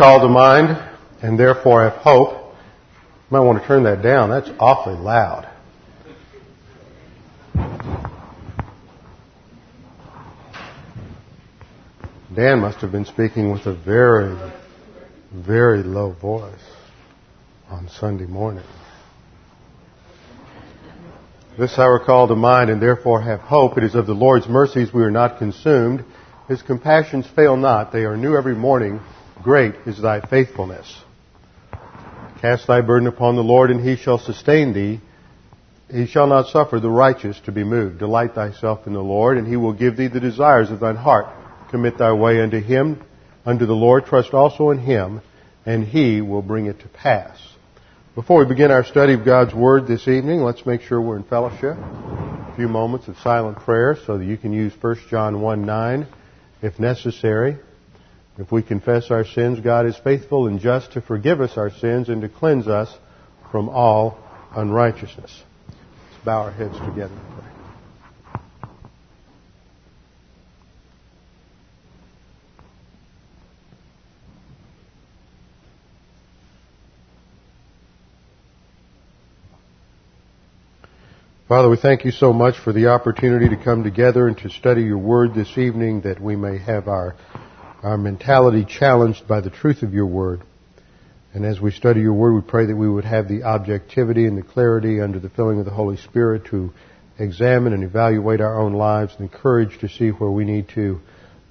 call to mind and therefore have hope. You might want to turn that down. That's awfully loud. Dan must have been speaking with a very, very low voice on Sunday morning. This I recall to mind and therefore have hope. It is of the Lord's mercies we are not consumed. His compassions fail not. They are new every morning. Great is thy faithfulness. Cast thy burden upon the Lord and he shall sustain thee. He shall not suffer the righteous to be moved. Delight thyself in the Lord and he will give thee the desires of thine heart. Commit thy way unto him, unto the Lord. Trust also in him and he will bring it to pass. Before we begin our study of God's Word this evening, let's make sure we're in fellowship. A few moments of silent prayer so that you can use 1 John 1 9 if necessary. If we confess our sins, God is faithful and just to forgive us our sins and to cleanse us from all unrighteousness. Let's bow our heads together. Father, we thank you so much for the opportunity to come together and to study your word this evening that we may have our, our mentality challenged by the truth of your word. And as we study your word, we pray that we would have the objectivity and the clarity under the filling of the Holy Spirit to examine and evaluate our own lives and the courage to see where we need to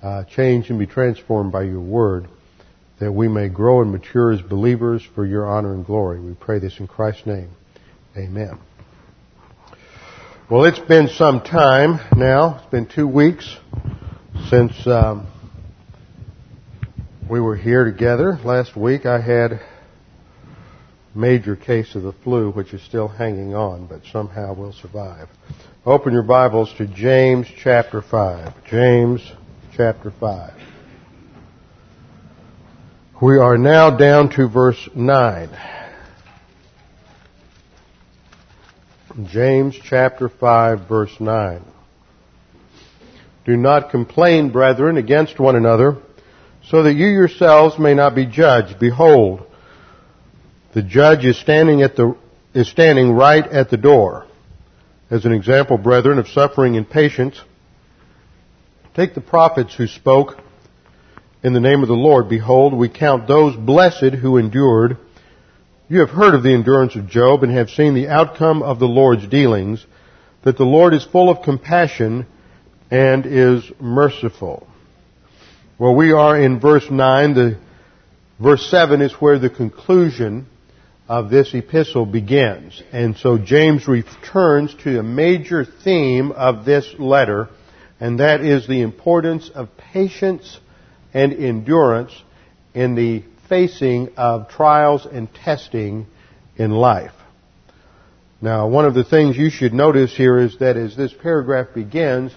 uh, change and be transformed by your word that we may grow and mature as believers for your honor and glory. We pray this in Christ's name. Amen. Well, it's been some time now. It's been two weeks since um, we were here together. Last week I had major case of the flu, which is still hanging on, but somehow we'll survive. Open your Bibles to James chapter 5. James chapter 5. We are now down to verse 9. James chapter 5 verse 9. Do not complain, brethren, against one another, so that you yourselves may not be judged. Behold, the judge is standing at the, is standing right at the door. As an example, brethren, of suffering and patience, take the prophets who spoke in the name of the Lord. Behold, we count those blessed who endured. You have heard of the endurance of Job and have seen the outcome of the Lord's dealings, that the Lord is full of compassion and is merciful. Well, we are in verse 9. The, verse 7 is where the conclusion of this epistle begins. And so James returns to a major theme of this letter, and that is the importance of patience and endurance in the facing of trials and testing in life. Now, one of the things you should notice here is that as this paragraph begins,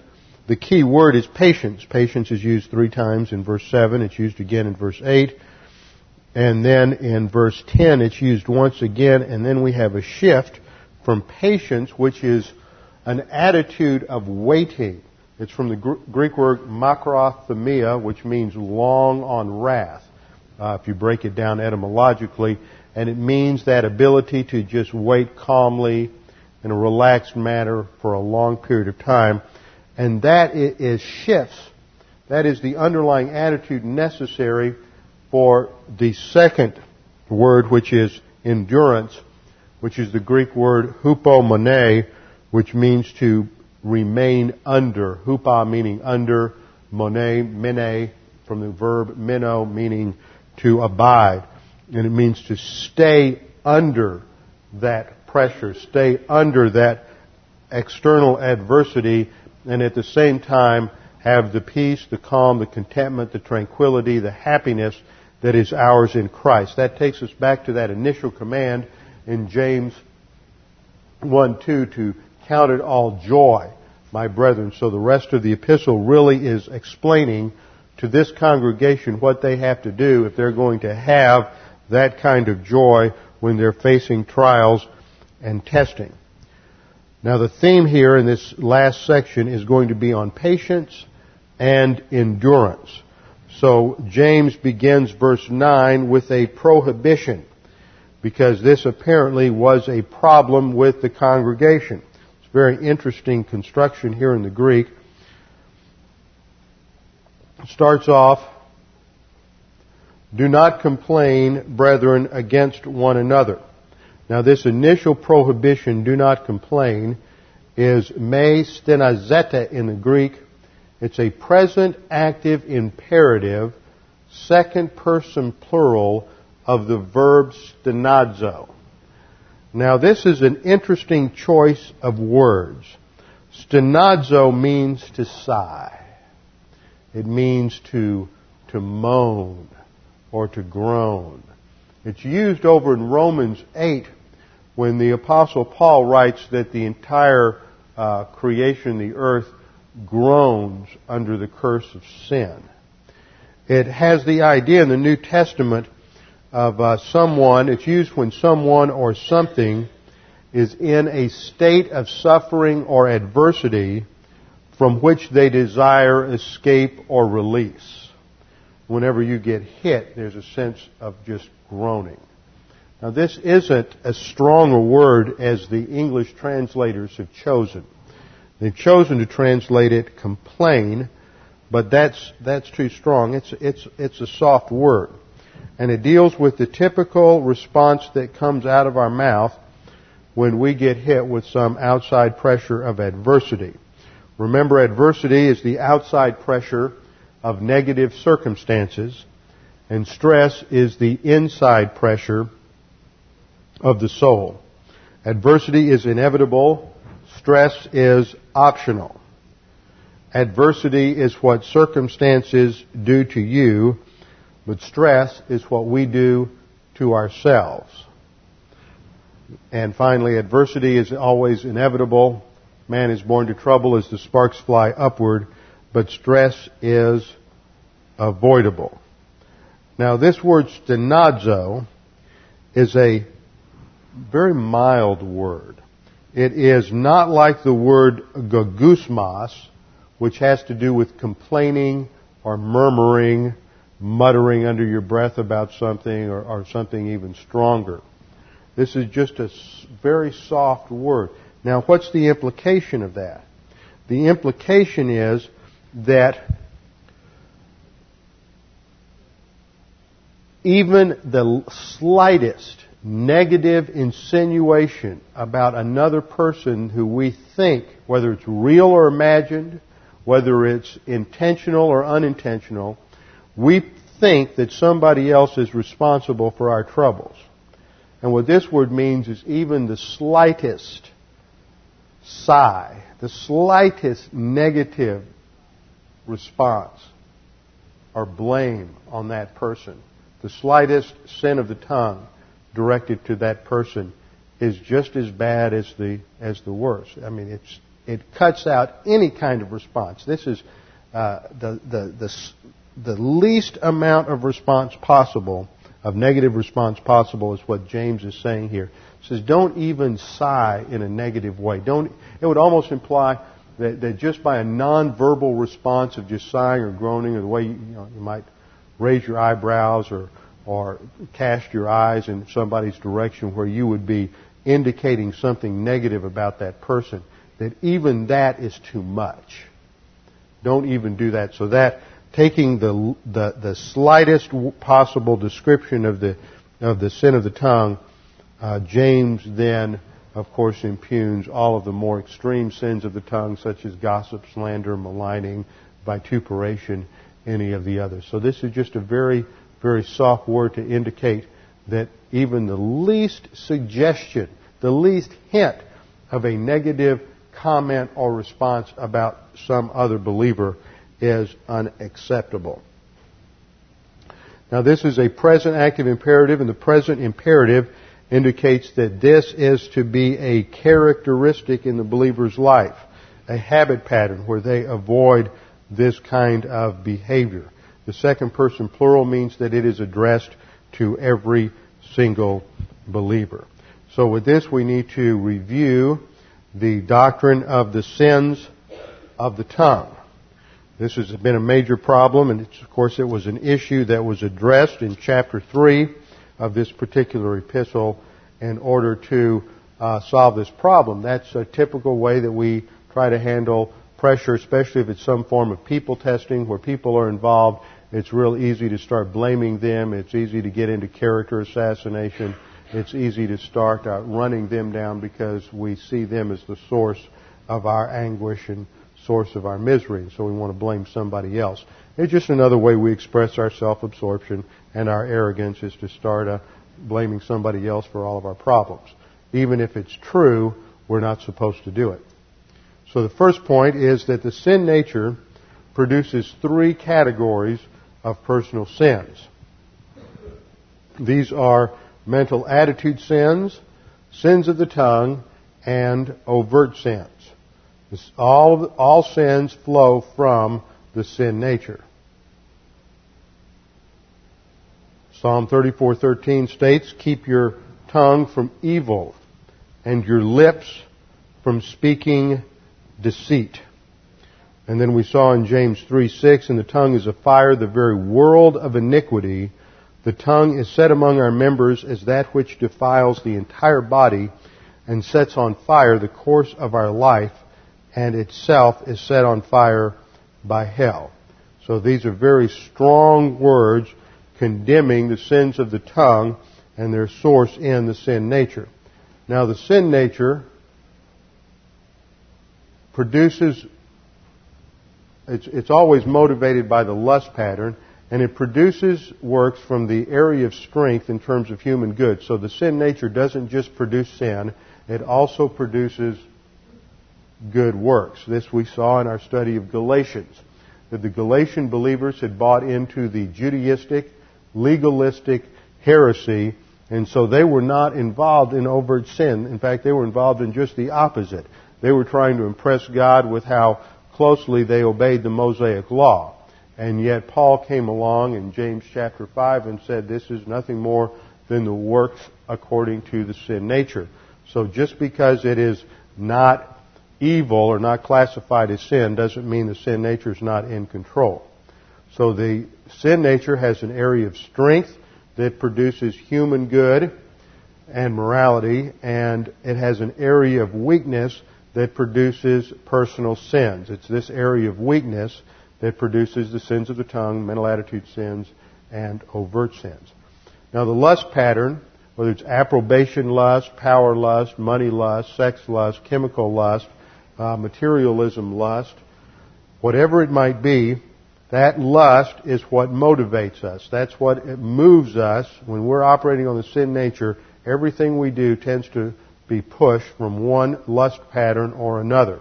the key word is patience. Patience is used three times in verse 7. It's used again in verse 8. And then in verse 10, it's used once again. And then we have a shift from patience, which is an attitude of waiting. It's from the Greek word makrothumia, which means long on wrath uh, if you break it down etymologically, and it means that ability to just wait calmly in a relaxed manner for a long period of time. And that is shifts. That is the underlying attitude necessary for the second word, which is endurance, which is the Greek word hupomone, which means to remain under. Hupa meaning under, mone, mene, from the verb meno meaning to abide. And it means to stay under that pressure, stay under that external adversity, and at the same time have the peace, the calm, the contentment, the tranquility, the happiness that is ours in Christ. That takes us back to that initial command in James 1 2 to count it all joy, my brethren. So the rest of the epistle really is explaining to this congregation what they have to do if they're going to have that kind of joy when they're facing trials and testing. Now the theme here in this last section is going to be on patience and endurance. So James begins verse 9 with a prohibition because this apparently was a problem with the congregation. It's a very interesting construction here in the Greek. It starts off, do not complain, brethren, against one another. Now this initial prohibition, do not complain, is me stenazete in the Greek. It's a present active imperative, second person plural of the verb stenazo. Now this is an interesting choice of words. Stenazo means to sigh. It means to, to moan or to groan. It's used over in Romans 8 when the Apostle Paul writes that the entire uh, creation, the earth, groans under the curse of sin. It has the idea in the New Testament of uh, someone, it's used when someone or something is in a state of suffering or adversity from which they desire escape or release. Whenever you get hit, there's a sense of just groaning. Now this isn't as strong a word as the English translators have chosen. They've chosen to translate it complain, but that's, that's too strong. It's, it's, it's a soft word. And it deals with the typical response that comes out of our mouth when we get hit with some outside pressure of adversity. Remember, adversity is the outside pressure of negative circumstances, and stress is the inside pressure of the soul. Adversity is inevitable. Stress is optional. Adversity is what circumstances do to you, but stress is what we do to ourselves. And finally, adversity is always inevitable. Man is born to trouble as the sparks fly upward, but stress is avoidable. Now, this word stenazo is a very mild word. It is not like the word gongusmos, which has to do with complaining or murmuring, muttering under your breath about something or, or something even stronger. This is just a very soft word. Now, what's the implication of that? The implication is that even the slightest negative insinuation about another person who we think, whether it's real or imagined, whether it's intentional or unintentional, we think that somebody else is responsible for our troubles. And what this word means is even the slightest sigh, the slightest negative response or blame on that person, the slightest sin of the tongue directed to that person is just as bad as the as the worst. I mean, it's it cuts out any kind of response. This is uh, the, the the the least amount of response possible, of negative response possible, is what James is saying here. He says, don't even sigh in a negative way. Don't. It would almost imply that, that just by a nonverbal response of just sighing or groaning, or the way you, know you might raise your eyebrows or or cast your eyes in somebody's direction where you would be indicating something negative about that person, that even that is too much. Don't even do that. So that taking the the, the slightest possible description of the of the sin of the tongue, uh, James then, of course, impugns all of the more extreme sins of the tongue, such as gossip, slander, maligning, vituperation, any of the others. So this is just a very very soft word to indicate that even the least suggestion, the least hint of a negative comment or response about some other believer is unacceptable. Now this is a present active imperative and the present imperative indicates that this is to be a characteristic in the believer's life, a habit pattern where they avoid this kind of behavior. The second person plural means that it is addressed to every single believer. So with this we need to review the doctrine of the sins of the tongue. This has been a major problem, and of course it was an issue that was addressed in chapter 3 of this particular epistle in order to uh, solve this problem. That's a typical way that we try to handle pressure, especially if it's some form of people testing where people are involved. It's real easy to start blaming them. It's easy to get into character assassination. It's easy to start uh, running them down because we see them as the source of our anguish and source of our misery. and So we want to blame somebody else. It's just another way we express our self-absorption and our arrogance is to start uh, blaming somebody else for all of our problems. Even if it's true, we're not supposed to do it. So the first point is that the sin nature produces three categories of personal sins. These are mental attitude sins, sins of the tongue, and overt sins. All, all sins flow from the sin nature. Psalm 34:13 states, "Keep your tongue from evil and your lips from speaking deceit." And then we saw in James 3:6, "And the tongue is a fire, the very world of iniquity. The tongue is set among our members as that which defiles the entire body and sets on fire the course of our life, and itself is set on fire by hell." So these are very strong words condemning the sins of the tongue and their source in the sin nature. Now, the sin nature produces, it's, it's always motivated by the lust pattern, and it produces works from the area of strength in terms of human good. So the sin nature doesn't just produce sin, it also produces good works. This we saw in our study of Galatians. That the Galatian believers had bought into the Judaistic legalistic heresy, and so they were not involved in overt sin. In fact, they were involved in just the opposite. They were trying to impress God with how closely they obeyed the Mosaic law. And yet Paul came along in James chapter 5 and said this is nothing more than the works according to the sin nature. So just because it is not evil or not classified as sin doesn't mean the sin nature is not in control. So the sin nature has an area of strength that produces human good and morality, and it has an area of weakness that produces personal sins. It's this area of weakness that produces the sins of the tongue, mental attitude sins, and overt sins. Now the lust pattern, whether it's approbation lust, power lust, money lust, sex lust, chemical lust, uh, materialism lust, whatever it might be, that lust is what motivates us. That's what moves us. When we're operating on the sin nature, everything we do tends to be pushed from one lust pattern or another.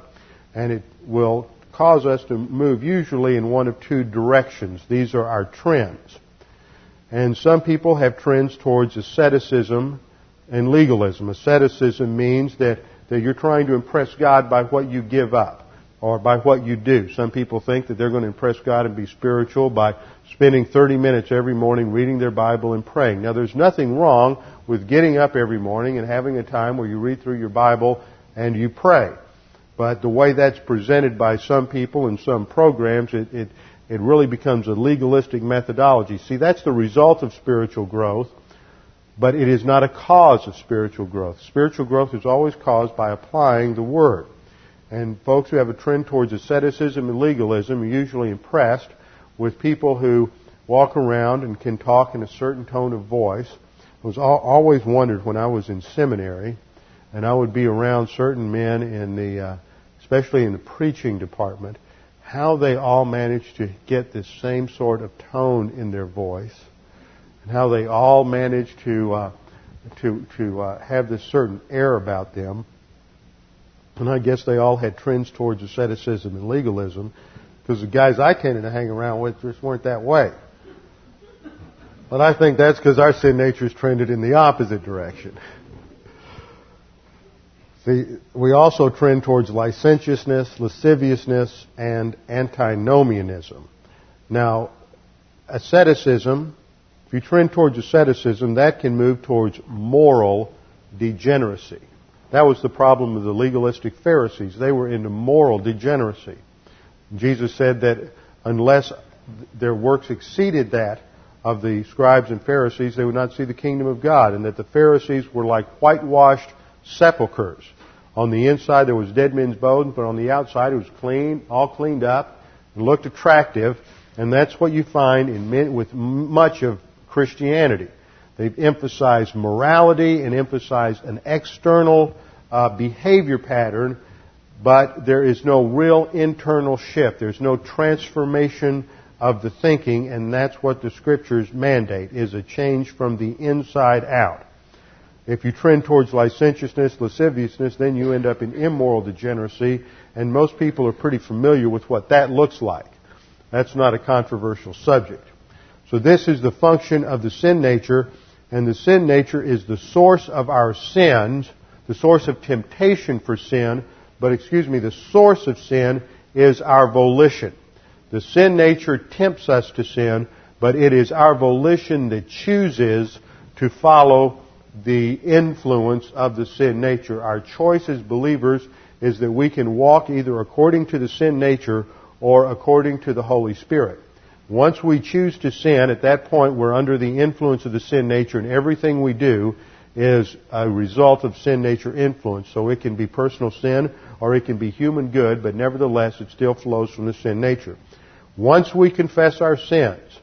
And it will cause us to move usually in one of two directions. These are our trends. And some people have trends towards asceticism and legalism. Asceticism means that, that you're trying to impress God by what you give up or by what you do. Some people think that they're going to impress God and be spiritual by spending 30 minutes every morning reading their Bible and praying. Now there's nothing wrong with getting up every morning and having a time where you read through your Bible and you pray. But the way that's presented by some people in some programs, it, it, it really becomes a legalistic methodology. See, that's the result of spiritual growth, but it is not a cause of spiritual growth. Spiritual growth is always caused by applying the Word. And folks who have a trend towards asceticism and legalism are usually impressed with people who walk around and can talk in a certain tone of voice. I was always wondered when I was in seminary, and I would be around certain men in the, uh, especially in the preaching department, how they all managed to get this same sort of tone in their voice, and how they all managed to uh, to to uh, have this certain air about them. And I guess they all had trends towards asceticism and legalism because the guys I tended to hang around with just weren't that way. But I think that's because our sin nature is trended in the opposite direction. See, we also trend towards licentiousness, lasciviousness, and antinomianism. Now, asceticism, if you trend towards asceticism, that can move towards moral degeneracy. That was the problem of the legalistic Pharisees. They were into moral degeneracy. Jesus said that unless their works exceeded that of the scribes and Pharisees, they would not see the kingdom of God, and that the Pharisees were like whitewashed sepulchres. On the inside there was dead men's bones, but on the outside it was clean, all cleaned up, and looked attractive, and that's what you find in men, with much of Christianity. They've emphasized morality and emphasized an external uh, behavior pattern, but there is no real internal shift. There's no transformation of the thinking, and that's what the scriptures mandate, is a change from the inside out. If you trend towards licentiousness, lasciviousness, then you end up in immoral degeneracy, and most people are pretty familiar with what that looks like. That's not a controversial subject. So this is the function of the sin nature, and the sin nature is the source of our sins, the source of temptation for sin, but excuse me, the source of sin is our volition. The sin nature tempts us to sin, but it is our volition that chooses to follow the influence of the sin nature. Our choice as believers is that we can walk either according to the sin nature or according to the Holy Spirit. Once we choose to sin, at that point we're under the influence of the sin nature and everything we do is a result of sin nature influence. So it can be personal sin or it can be human good, but nevertheless it still flows from the sin nature. Once we confess our sins,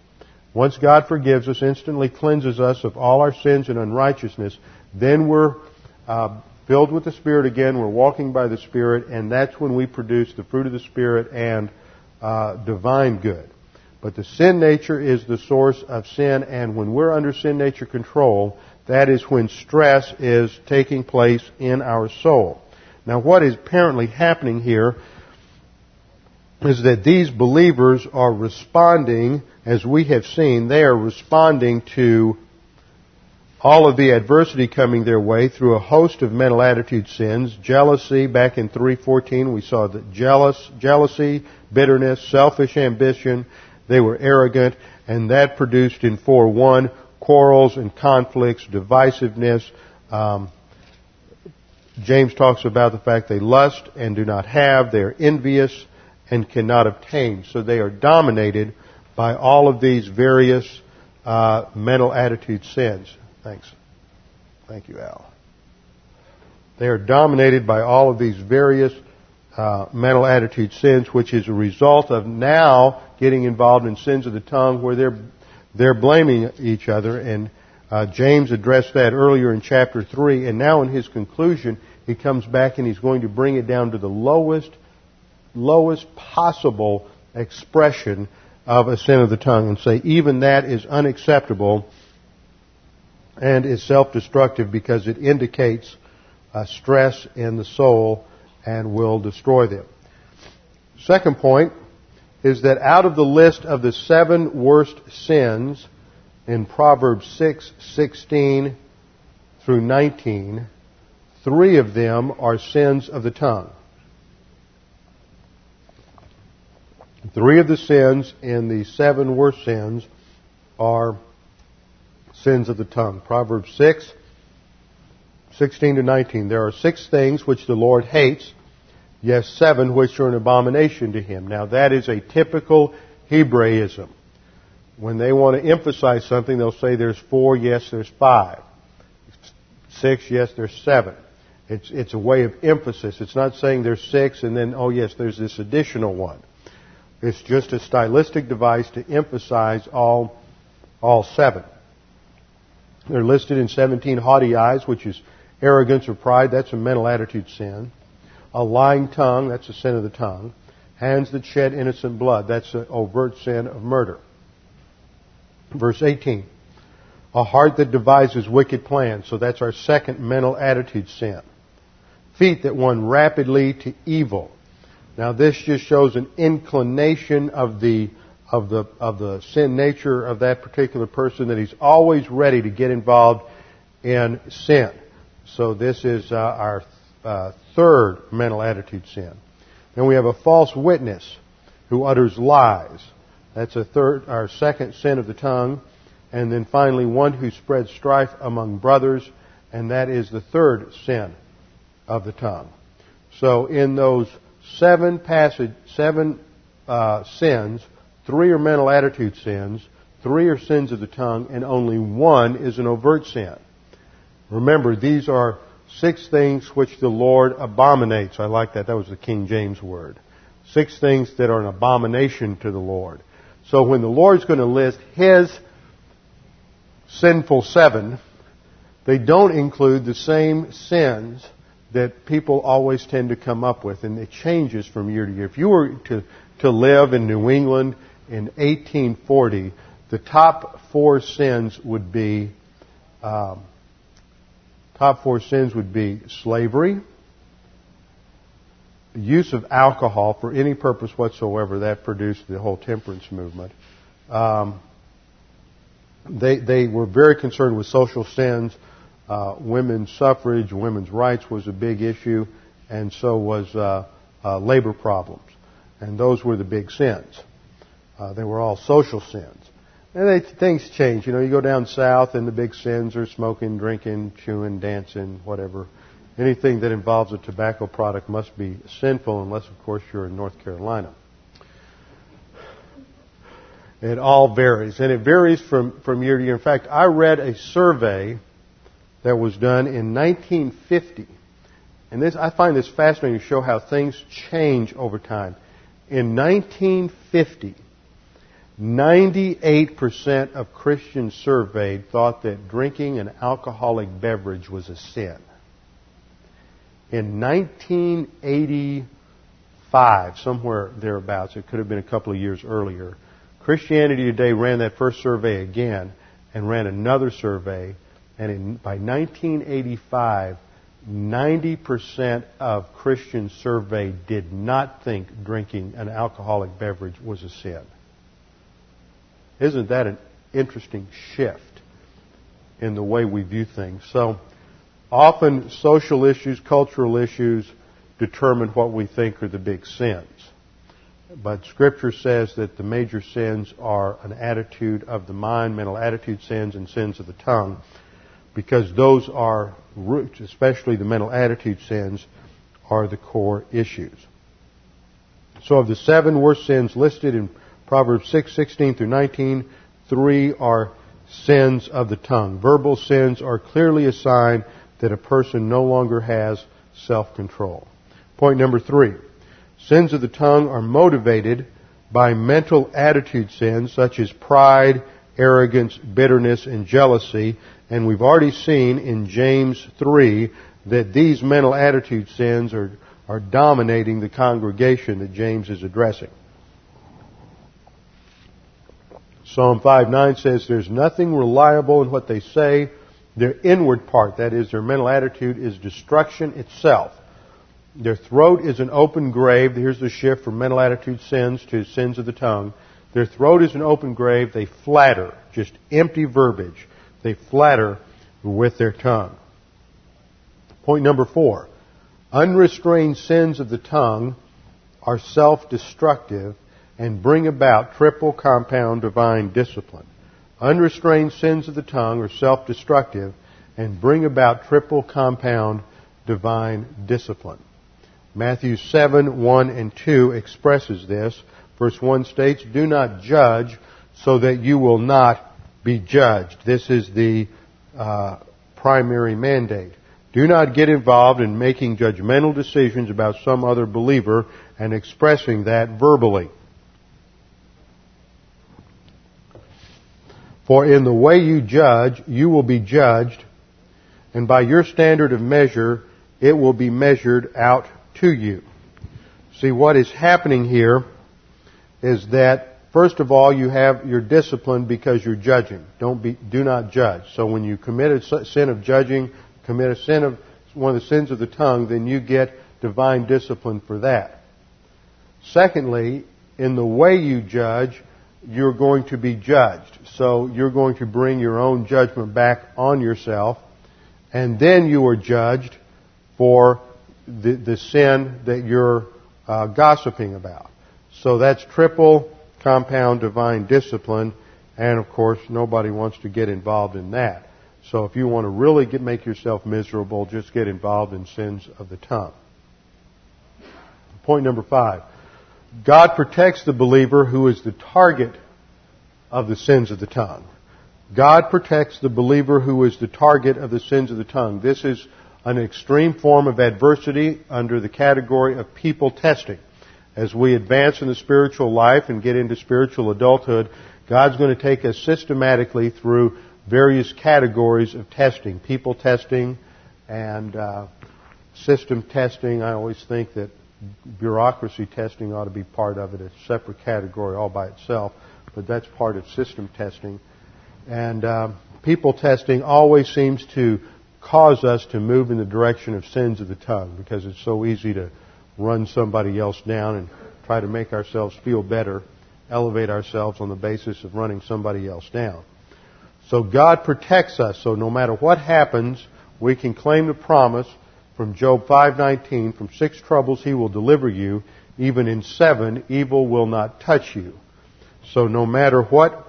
once God forgives us, instantly cleanses us of all our sins and unrighteousness, then we're uh, filled with the Spirit again, we're walking by the Spirit, and that's when we produce the fruit of the Spirit and uh, divine good. But the sin nature is the source of sin, and when we're under sin nature control, that is when stress is taking place in our soul. Now, what is apparently happening here is that these believers are responding, as we have seen, they are responding to all of the adversity coming their way through a host of mental attitude sins. Jealousy, back in 314, we saw that jealous, jealousy, bitterness, selfish ambition, they were arrogant, and that produced in 4-1 quarrels and conflicts, divisiveness. Um, James talks about the fact they lust and do not have. They are envious and cannot obtain. So they are dominated by all of these various uh, mental attitude sins. Thanks. Thank you, Al. They are dominated by all of these various uh, mental attitude sins, which is a result of now getting involved in sins of the tongue where they're, they're blaming each other. And uh, James addressed that earlier in chapter 3. And now in his conclusion, he comes back and he's going to bring it down to the lowest, lowest possible expression of a sin of the tongue and say even that is unacceptable and is self-destructive because it indicates a stress in the soul and will destroy them. Second point is that out of the list of the seven worst sins in Proverbs 6, 16 through 19, three of them are sins of the tongue. Three of the sins in the seven worst sins are sins of the tongue. Proverbs 6, 16 to 19. There are six things which the Lord hates, yes, seven which are an abomination to him. Now that is a typical Hebraism. When they want to emphasize something, they'll say there's four, yes, there's five. Six, yes, there's seven. It's, it's a way of emphasis. It's not saying there's six and then, oh yes, there's this additional one. It's just a stylistic device to emphasize all, all seven. They're listed in 17 haughty eyes, which is arrogance or pride. That's a mental attitude sin. A lying tongue, that's a sin of the tongue. Hands that shed innocent blood, that's an overt sin of murder. Verse 18. A heart that devises wicked plans, so that's our second mental attitude sin. Feet that run rapidly to evil. Now this just shows an inclination of the of the of the sin nature of that particular person that he's always ready to get involved in sin. So this is uh, our uh, third mental attitude sin. Then we have a false witness who utters lies. That's a third, our second sin of the tongue. And then finally, one who spreads strife among brothers, and that is the third sin of the tongue. So in those seven passage, seven uh, sins, three are mental attitude sins, three are sins of the tongue, and only one is an overt sin. Remember, these are six things which the Lord abominates. I like that. That was the King James word. Six things that are an abomination to the Lord. So when the Lord's going to list His sinful seven, they don't include the same sins that people always tend to come up with, and it changes from year to year. If you were to, to live in New England in 1840, the top four sins would be um, top four sins would be slavery, use of alcohol for any purpose whatsoever. That produced the whole temperance movement. Um, they they were very concerned with social sins. Uh, women's suffrage, women's rights was a big issue, and so was uh, uh, labor problems, and those were the big sins. Uh, they were all social sins. And they, things change. You know, you go down south, and the big sins are smoking, drinking, chewing, dancing, whatever. Anything that involves a tobacco product must be sinful, unless, of course, you're in North Carolina. It all varies, and it varies from, from year to year. In fact, I read a survey that was done in 1950. And this, I find this fascinating to show how things change over time. In 1950, 98% of Christians surveyed thought that drinking an alcoholic beverage was a sin. In 1985, somewhere thereabouts, it could have been a couple of years earlier, Christianity Today ran that first survey again and ran another survey and in, by 1985, 90% of Christians surveyed did not think drinking an alcoholic beverage was a sin. Isn't that an interesting shift in the way we view things? So often social issues, cultural issues determine what we think are the big sins. But Scripture says that the major sins are an attitude of the mind, mental attitude sins, and sins of the tongue because those are roots, especially the mental attitude sins, are the core issues. So of the seven worst sins listed in Proverbs 6, 16 through 19, three are sins of the tongue. Verbal sins are clearly a sign that a person no longer has self-control. Point number three. Sins of the tongue are motivated by mental attitude sins such as pride, arrogance, bitterness, and jealousy and we've already seen in James 3 that these mental attitude sins are, are dominating the congregation that James is addressing. Psalm 5:9 says there's nothing reliable in what they say. Their inward part, that is, their mental attitude, is destruction itself. Their throat is an open grave. Here's the shift from mental attitude sins to sins of the tongue. Their throat is an open grave. They flatter, just empty verbiage. They flatter with their tongue. Point number four. Unrestrained sins of the tongue are self-destructive and bring about triple compound divine discipline. Unrestrained sins of the tongue are self-destructive and bring about triple compound divine discipline. Matthew 7, 1 and 2 expresses this. Verse 1 states, Do not judge so that you will not be judged. This is the uh, primary mandate. Do not get involved in making judgmental decisions about some other believer and expressing that verbally. For in the way you judge, you will be judged, and by your standard of measure, it will be measured out to you. See, what is happening here is that First of all, you have your discipline because you're judging. Don't be, do not judge. So when you commit a sin of judging, commit a sin of one of the sins of the tongue, then you get divine discipline for that. Secondly, in the way you judge, you're going to be judged. So you're going to bring your own judgment back on yourself, and then you are judged for the, the sin that you're uh, gossiping about. So that's triple compound divine discipline, and of course, nobody wants to get involved in that. So if you want to really get, make yourself miserable, just get involved in sins of the tongue. Point number five. God protects the believer who is the target of the sins of the tongue. God protects the believer who is the target of the sins of the tongue. This is an extreme form of adversity under the category of people testing. As we advance in the spiritual life and get into spiritual adulthood, God's going to take us systematically through various categories of testing. People testing and uh, system testing. I always think that bureaucracy testing ought to be part of it, a separate category all by itself, but that's part of system testing. And uh, people testing always seems to cause us to move in the direction of sins of the tongue because it's so easy to run somebody else down and try to make ourselves feel better, elevate ourselves on the basis of running somebody else down. So God protects us, so no matter what happens, we can claim the promise from Job 5:19, from six troubles he will deliver you, even in seven evil will not touch you. So no matter what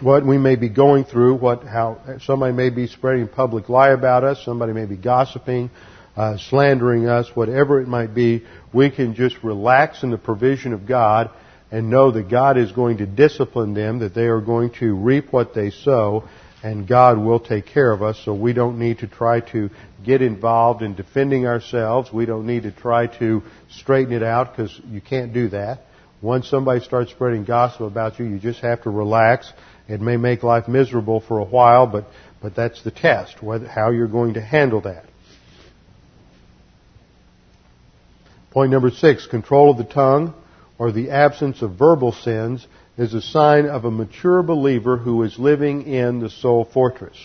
what we may be going through, what how somebody may be spreading public lie about us, somebody may be gossiping, uh, slandering us, whatever it might be, we can just relax in the provision of God and know that God is going to discipline them, that they are going to reap what they sow, and God will take care of us, so we don't need to try to get involved in defending ourselves. We don't need to try to straighten it out because you can't do that. Once somebody starts spreading gossip about you, you just have to relax. It may make life miserable for a while, but, but that's the test, whether, how you're going to handle that. Point number six, control of the tongue or the absence of verbal sins is a sign of a mature believer who is living in the soul fortress.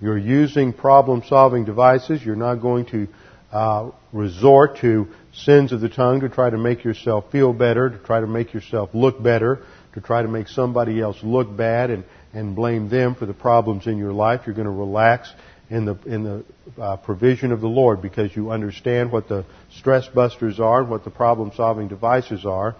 You're using problem solving devices. You're not going to uh, resort to sins of the tongue to try to make yourself feel better, to try to make yourself look better, to try to make somebody else look bad and, and blame them for the problems in your life. You're going to relax in the, in the uh, provision of the Lord because you understand what the stress busters are, and what the problem solving devices are.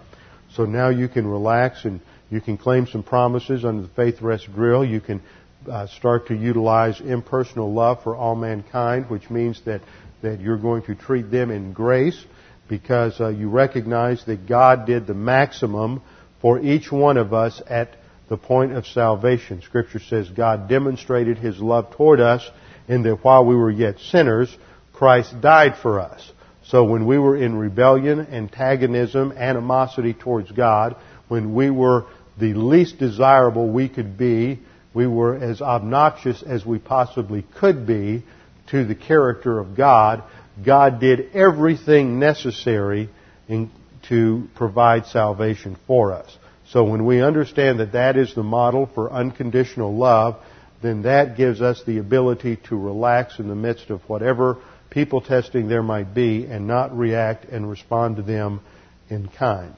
So now you can relax and you can claim some promises under the Faith Rest Drill. You can uh, start to utilize impersonal love for all mankind, which means that, that you're going to treat them in grace because uh, you recognize that God did the maximum for each one of us at the point of salvation. Scripture says God demonstrated His love toward us in that while we were yet sinners, Christ died for us. So when we were in rebellion, antagonism, animosity towards God, when we were the least desirable we could be. We were as obnoxious as we possibly could be to the character of God. God did everything necessary in, to provide salvation for us. So when we understand that that is the model for unconditional love, then that gives us the ability to relax in the midst of whatever people testing there might be and not react and respond to them in kind.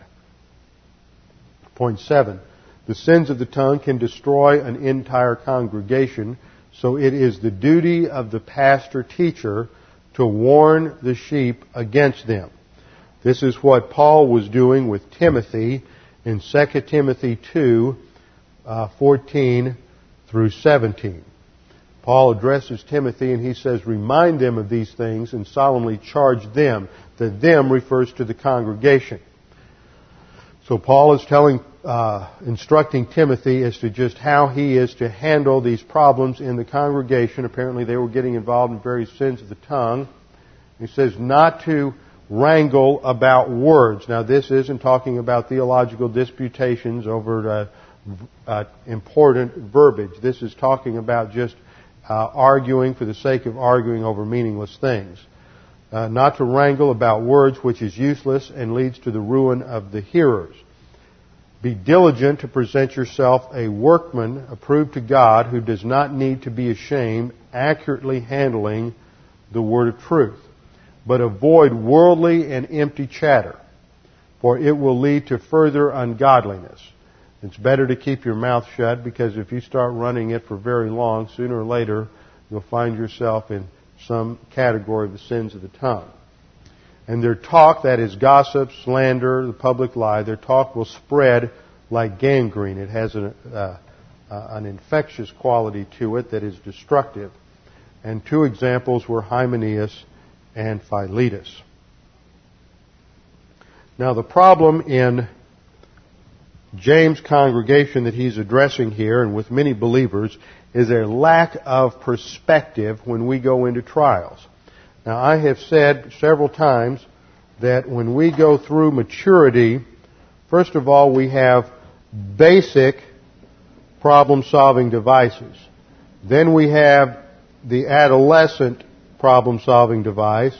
Point seven. The sins of the tongue can destroy an entire congregation, so it is the duty of the pastor teacher to warn the sheep against them. This is what Paul was doing with Timothy in 2 Timothy 2, uh, 14 through 17. Paul addresses Timothy and he says, remind them of these things and solemnly charge them. The them refers to the congregation. So Paul is telling uh, instructing Timothy as to just how he is to handle these problems in the congregation. Apparently, they were getting involved in various sins of the tongue. He says not to wrangle about words. Now, this isn't talking about theological disputations over uh, uh, important verbiage. This is talking about just uh, arguing for the sake of arguing over meaningless things. Uh, not to wrangle about words which is useless and leads to the ruin of the hearers. Be diligent to present yourself a workman approved to God who does not need to be ashamed, accurately handling the word of truth. But avoid worldly and empty chatter, for it will lead to further ungodliness. It's better to keep your mouth shut because if you start running it for very long, sooner or later, you'll find yourself in some category of the sins of the tongue. And their talk, that is gossip, slander, the public lie, their talk will spread like gangrene. It has an, uh, uh, an infectious quality to it that is destructive. And two examples were Hymenaeus and Philetus. Now the problem in James' congregation that he's addressing here and with many believers is a lack of perspective when we go into trials. Now I have said several times that when we go through maturity, first of all we have basic problem solving devices. Then we have the adolescent problem solving device,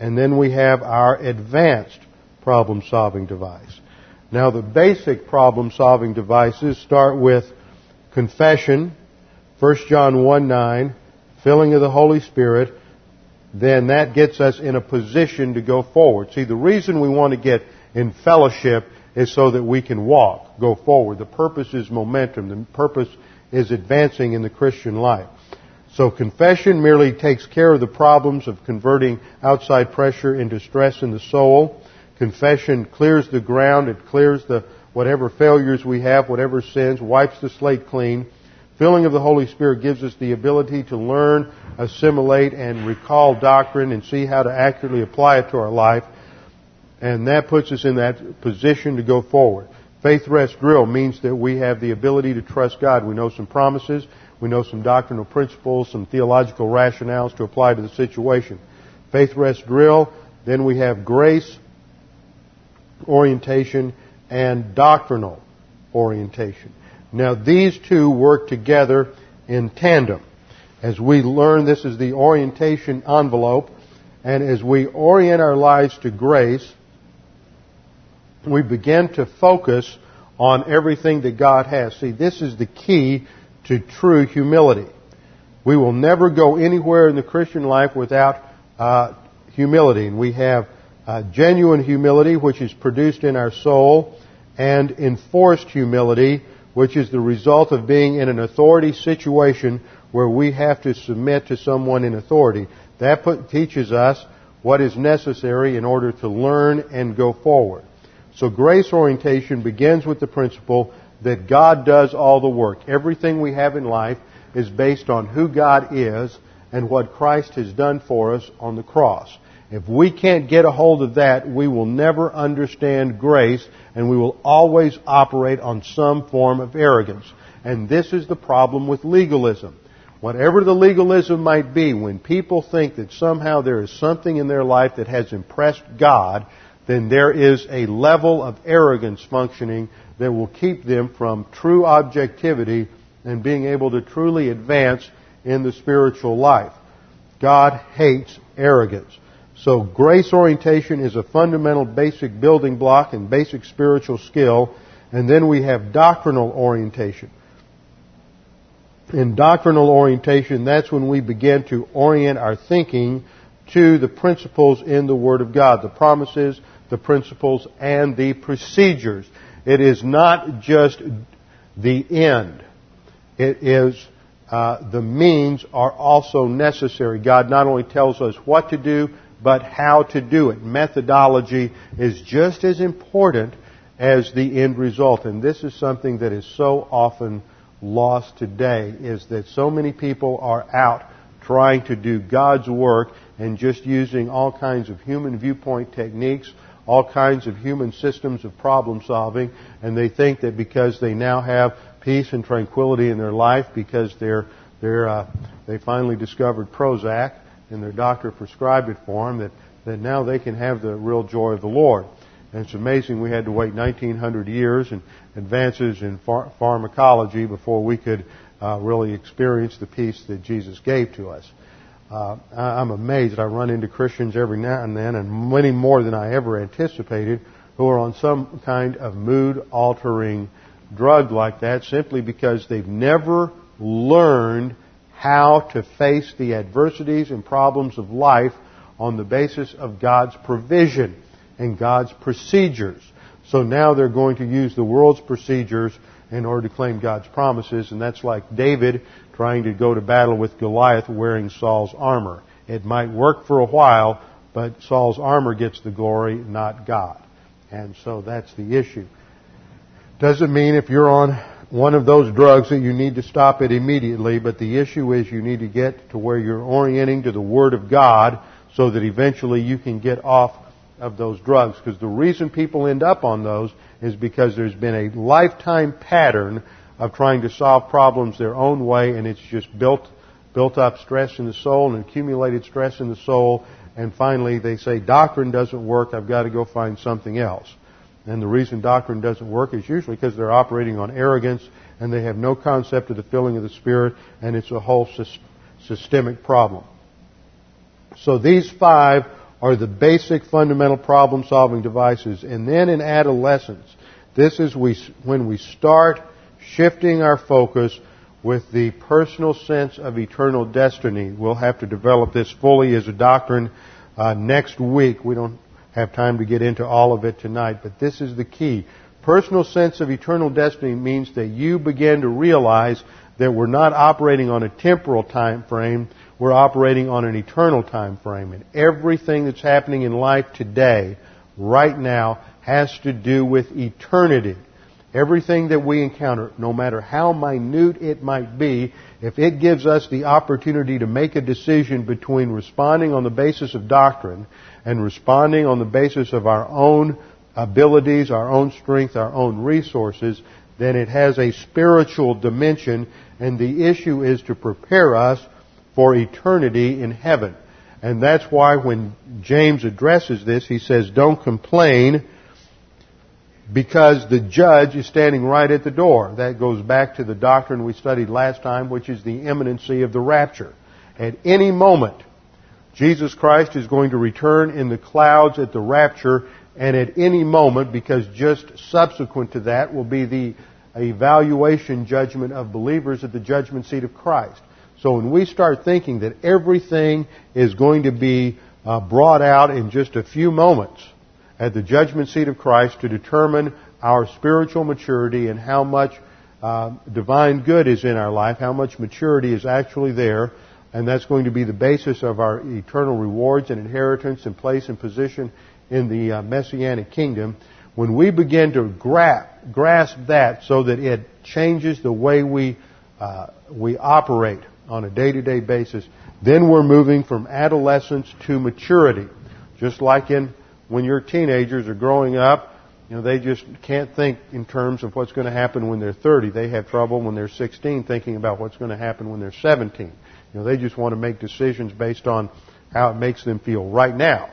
and then we have our advanced problem solving device. Now the basic problem solving devices start with confession, 1 John 1 9, filling of the Holy Spirit, then that gets us in a position to go forward. See, the reason we want to get in fellowship is so that we can walk, go forward. The purpose is momentum. The purpose is advancing in the Christian life. So confession merely takes care of the problems of converting outside pressure into stress in the soul. Confession clears the ground. It clears the whatever failures we have, whatever sins, wipes the slate clean. Filling of the Holy Spirit gives us the ability to learn, assimilate, and recall doctrine and see how to accurately apply it to our life. And that puts us in that position to go forward. Faith rest drill means that we have the ability to trust God. We know some promises. We know some doctrinal principles, some theological rationales to apply to the situation. Faith rest drill. Then we have grace orientation and doctrinal orientation. Now these two work together in tandem. As we learn, this is the orientation envelope, and as we orient our lives to grace, we begin to focus on everything that God has. See, this is the key to true humility. We will never go anywhere in the Christian life without uh, humility. And we have uh, genuine humility, which is produced in our soul, and enforced humility, which is the result of being in an authority situation where we have to submit to someone in authority. That put, teaches us what is necessary in order to learn and go forward. So grace orientation begins with the principle that God does all the work. Everything we have in life is based on who God is and what Christ has done for us on the cross. If we can't get a hold of that, we will never understand grace and we will always operate on some form of arrogance. And this is the problem with legalism. Whatever the legalism might be, when people think that somehow there is something in their life that has impressed God, then there is a level of arrogance functioning that will keep them from true objectivity and being able to truly advance in the spiritual life. God hates arrogance. So grace orientation is a fundamental basic building block and basic spiritual skill. And then we have doctrinal orientation. In doctrinal orientation, that's when we begin to orient our thinking to the principles in the Word of God, the promises, the principles, and the procedures. It is not just the end. It is uh, the means are also necessary. God not only tells us what to do, but how to do it. Methodology is just as important as the end result. And this is something that is so often lost today, is that so many people are out trying to do God's work and just using all kinds of human viewpoint techniques all kinds of human systems of problem solving, and they think that because they now have peace and tranquility in their life, because they're, they're, uh, they finally discovered Prozac and their doctor prescribed it for them, that, that now they can have the real joy of the Lord. And it's amazing we had to wait 1900 years and advances in phar- pharmacology before we could uh, really experience the peace that Jesus gave to us uh, I'm amazed. I run into Christians every now and then, and many more than I ever anticipated, who are on some kind of mood altering drug like that simply because they've never learned how to face the adversities and problems of life on the basis of God's provision and God's procedures. So now they're going to use the world's procedures in order to claim God's promises, and that's like David trying to go to battle with Goliath wearing Saul's armor. It might work for a while, but Saul's armor gets the glory, not God. And so that's the issue. Doesn't mean if you're on one of those drugs that you need to stop it immediately, but the issue is you need to get to where you're orienting to the Word of God so that eventually you can get off of those drugs. Because the reason people end up on those is because there's been a lifetime pattern of trying to solve problems their own way and it's just built built up stress in the soul and accumulated stress in the soul and finally they say doctrine doesn't work. I've got to go find something else and the reason doctrine doesn't work is usually because they're operating on arrogance and they have no concept of the filling of the spirit and it's a whole systemic problem so these five are the basic fundamental problem solving devices. And then in adolescence, this is when we start shifting our focus with the personal sense of eternal destiny. We'll have to develop this fully as a doctrine uh, next week. We don't have time to get into all of it tonight, but this is the key. Personal sense of eternal destiny means that you begin to realize that we're not operating on a temporal time frame, we're operating on an eternal time frame. And everything that's happening in life today, right now, has to do with eternity. Everything that we encounter, no matter how minute it might be, if it gives us the opportunity to make a decision between responding on the basis of doctrine and responding on the basis of our own abilities, our own strength, our own resources, then it has a spiritual dimension and the issue is to prepare us for eternity in heaven. And that's why when James addresses this, he says, don't complain because the judge is standing right at the door. That goes back to the doctrine we studied last time, which is the imminency of the rapture. At any moment, Jesus Christ is going to return in the clouds at the rapture, and at any moment, because just subsequent to that will be the evaluation judgment of believers at the judgment seat of Christ. So when we start thinking that everything is going to be uh, brought out in just a few moments at the judgment seat of Christ to determine our spiritual maturity and how much uh, divine good is in our life, how much maturity is actually there, and that's going to be the basis of our eternal rewards and inheritance and place and position in the uh, messianic kingdom. When we begin to gra- grasp that so that it changes the way we uh, we operate on a day-to-day basis, then we're moving from adolescence to maturity. Just like in when your teenagers are growing up, you know, they just can't think in terms of what's going to happen when they're 30. They have trouble when they're 16 thinking about what's going to happen when they're 17. You know, they just want to make decisions based on how it makes them feel right now.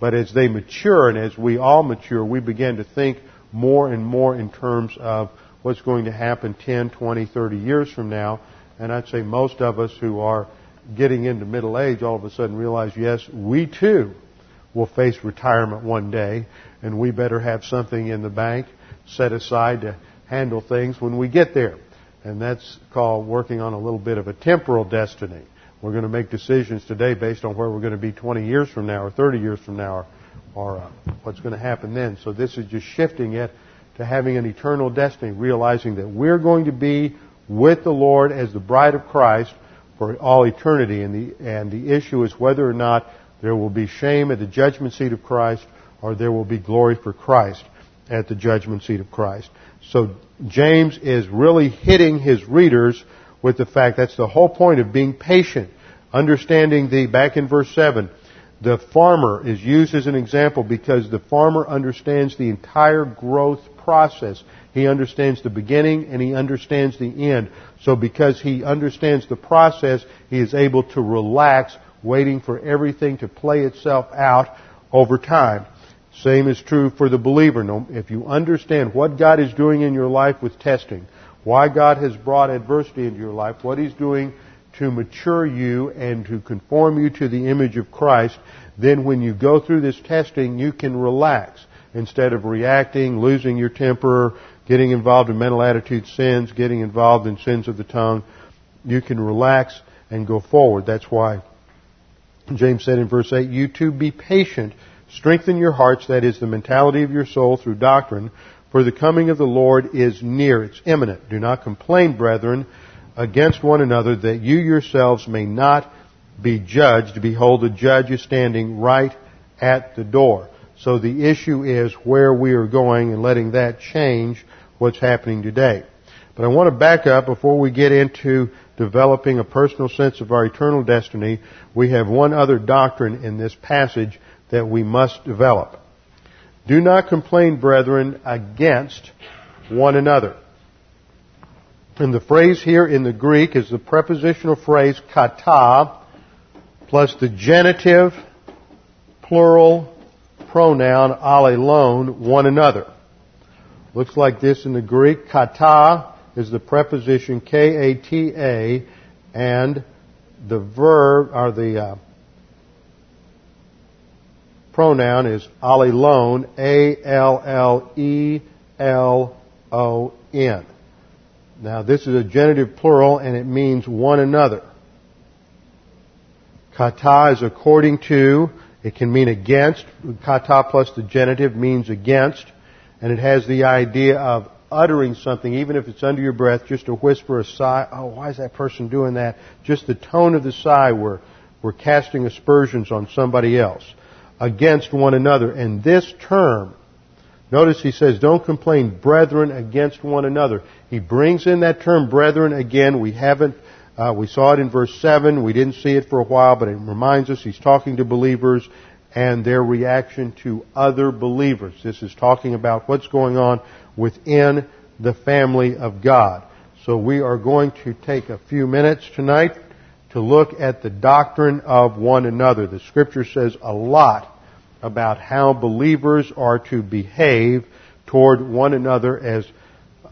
But as they mature and as we all mature, we begin to think more and more in terms of what's going to happen 10, 20, 30 years from now and I'd say most of us who are getting into middle age all of a sudden realize, yes, we too will face retirement one day, and we better have something in the bank set aside to handle things when we get there. And that's called working on a little bit of a temporal destiny. We're going to make decisions today based on where we're going to be 20 years from now or 30 years from now or, or uh, what's going to happen then. So this is just shifting it to having an eternal destiny, realizing that we're going to be with the Lord as the bride of Christ for all eternity. And the, and the issue is whether or not there will be shame at the judgment seat of Christ or there will be glory for Christ at the judgment seat of Christ. So James is really hitting his readers with the fact that's the whole point of being patient. Understanding the, back in verse 7, the farmer is used as an example because the farmer understands the entire growth process. He understands the beginning and he understands the end. So because he understands the process, he is able to relax waiting for everything to play itself out over time. Same is true for the believer. If you understand what God is doing in your life with testing, why God has brought adversity into your life, what He's doing to mature you and to conform you to the image of Christ, then when you go through this testing, you can relax instead of reacting, losing your temper, getting involved in mental attitude sins, getting involved in sins of the tongue, you can relax and go forward. That's why James said in verse 8, you too be patient, strengthen your hearts, that is the mentality of your soul through doctrine, for the coming of the Lord is near, it's imminent. Do not complain, brethren, against one another, that you yourselves may not be judged. Behold, the judge is standing right at the door. So the issue is where we are going and letting that change what's happening today. But I want to back up before we get into developing a personal sense of our eternal destiny. We have one other doctrine in this passage that we must develop. Do not complain, brethren, against one another. And the phrase here in the Greek is the prepositional phrase kata plus the genitive plural pronoun allelon, one another. Looks like this in the Greek. Kata is the preposition K-A-T-A and the verb, or the uh, pronoun is allelon, A-L-L-E-L-O-N. Now this is a genitive plural and it means one another. Kata is according to, it can mean against. Kata plus the genitive means against. And it has the idea of uttering something, even if it's under your breath, just a whisper, a sigh. Oh, why is that person doing that? Just the tone of the sigh, we're, we're casting aspersions on somebody else against one another. And this term, notice he says, don't complain, brethren, against one another. He brings in that term, brethren, again. We haven't, uh, we saw it in verse 7. We didn't see it for a while, but it reminds us he's talking to believers and their reaction to other believers. This is talking about what's going on within the family of God. So we are going to take a few minutes tonight to look at the doctrine of one another. The scripture says a lot about how believers are to behave toward one another as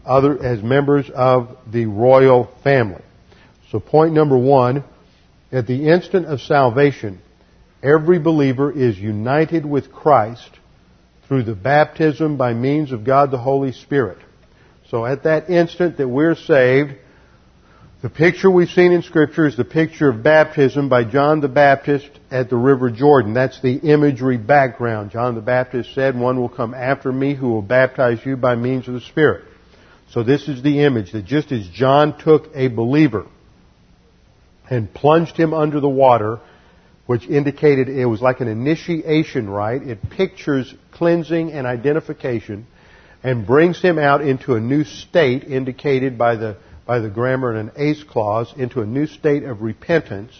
other, as members of the royal family. So point number one, at the instant of salvation, every believer is united with Christ through the baptism by means of God the Holy Spirit. So at that instant that we're saved, the picture we've seen in Scripture is the picture of baptism by John the Baptist at the River Jordan. That's the imagery background. John the Baptist said, One will come after me who will baptize you by means of the Spirit. So this is the image that just as John took a believer and plunged him under the water, which indicated it was like an initiation rite. It pictures cleansing and identification and brings him out into a new state indicated by the, by the grammar and an eis clause, into a new state of repentance,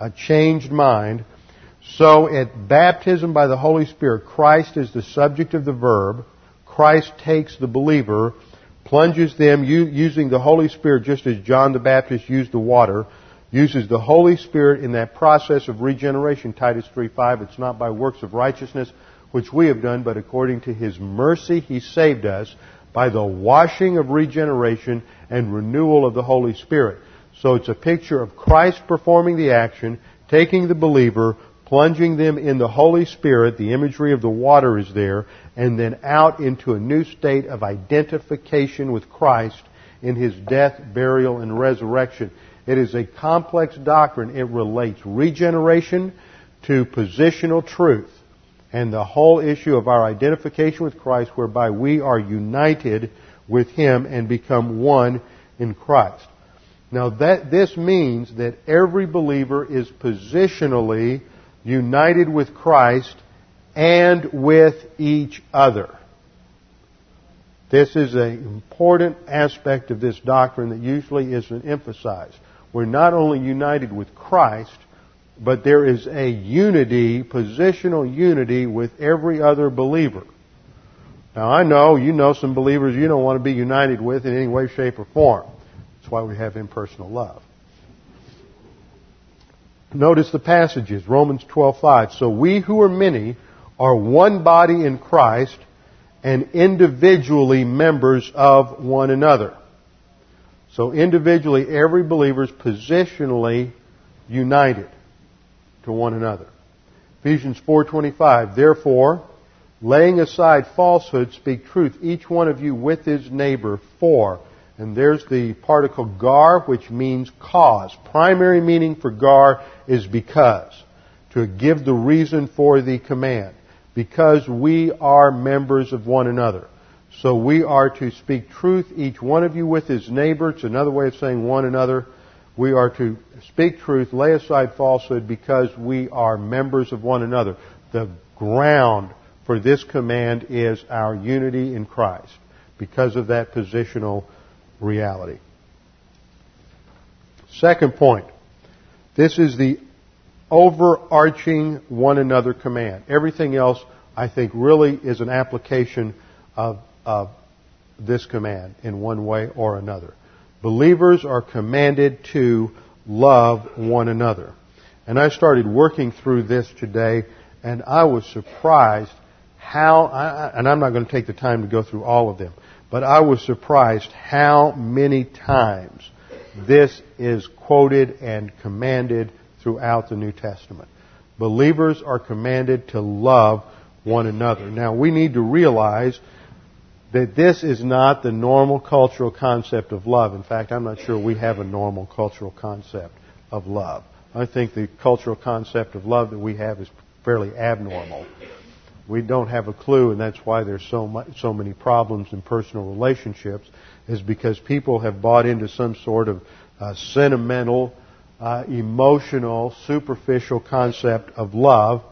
a changed mind. So at baptism by the Holy Spirit, Christ is the subject of the verb. Christ takes the believer, plunges them using the Holy Spirit just as John the Baptist used the water, uses the Holy Spirit in that process of regeneration, Titus 3.5. It's not by works of righteousness which we have done, but according to His mercy He saved us by the washing of regeneration and renewal of the Holy Spirit. So it's a picture of Christ performing the action, taking the believer, plunging them in the Holy Spirit, the imagery of the water is there, and then out into a new state of identification with Christ in His death, burial, and resurrection. It is a complex doctrine. It relates regeneration to positional truth and the whole issue of our identification with Christ whereby we are united with Him and become one in Christ. Now that, this means that every believer is positionally united with Christ and with each other. This is an important aspect of this doctrine that usually isn't emphasized we're not only united with Christ, but there is a unity, positional unity with every other believer. Now I know, you know some believers you don't want to be united with in any way, shape, or form. That's why we have impersonal love. Notice the passages, Romans 12:5. So we who are many are one body in Christ and individually members of one another. So individually, every believer is positionally united to one another. Ephesians 4:25. Therefore, laying aside falsehood, speak truth, each one of you with his neighbor for. And there's the particle gar, which means cause. Primary meaning for gar is because. To give the reason for the command. Because we are members of one another. So we are to speak truth, each one of you with his neighbor. It's another way of saying one another. We are to speak truth, lay aside falsehood because we are members of one another. The ground for this command is our unity in Christ because of that positional reality. Second point. This is the overarching one another command. Everything else, I think, really is an application of, of this command in one way or another. Believers are commanded to love one another. And I started working through this today, and I was surprised how, and I'm not going to take the time to go through all of them, but I was surprised how many times this is quoted and commanded throughout the New Testament. Believers are commanded to love one another. Now we need to realize that this is not the normal cultural concept of love. In fact, I'm not sure we have a normal cultural concept of love. I think the cultural concept of love that we have is fairly abnormal. We don't have a clue, and that's why there's so much, so many problems in personal relationships, is because people have bought into some sort of uh, sentimental, uh, emotional, superficial concept of love.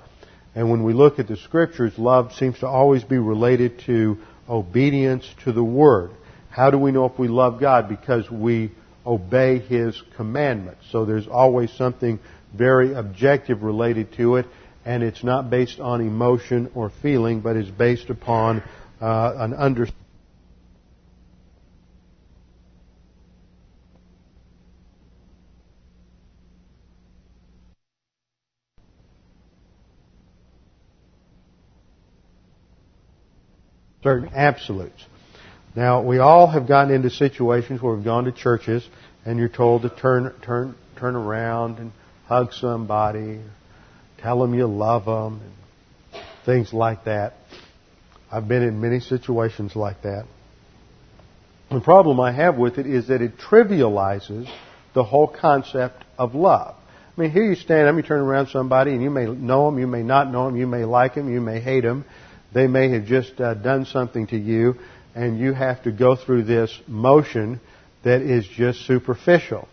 And when we look at the scriptures, love seems to always be related to obedience to the Word. How do we know if we love God? Because we obey His commandments. So there's always something very objective related to it, and it's not based on emotion or feeling, but is based upon uh, an understanding. certain absolutes. Now, we all have gotten into situations where we've gone to churches and you're told to turn, turn, turn around and hug somebody, tell them you love them, and things like that. I've been in many situations like that. The problem I have with it is that it trivializes the whole concept of love. I mean, here you stand up, you turn around somebody, and you may know them, you may not know them, you may like them, you may hate them, they may have just uh, done something to you, and you have to go through this motion that is just superficial.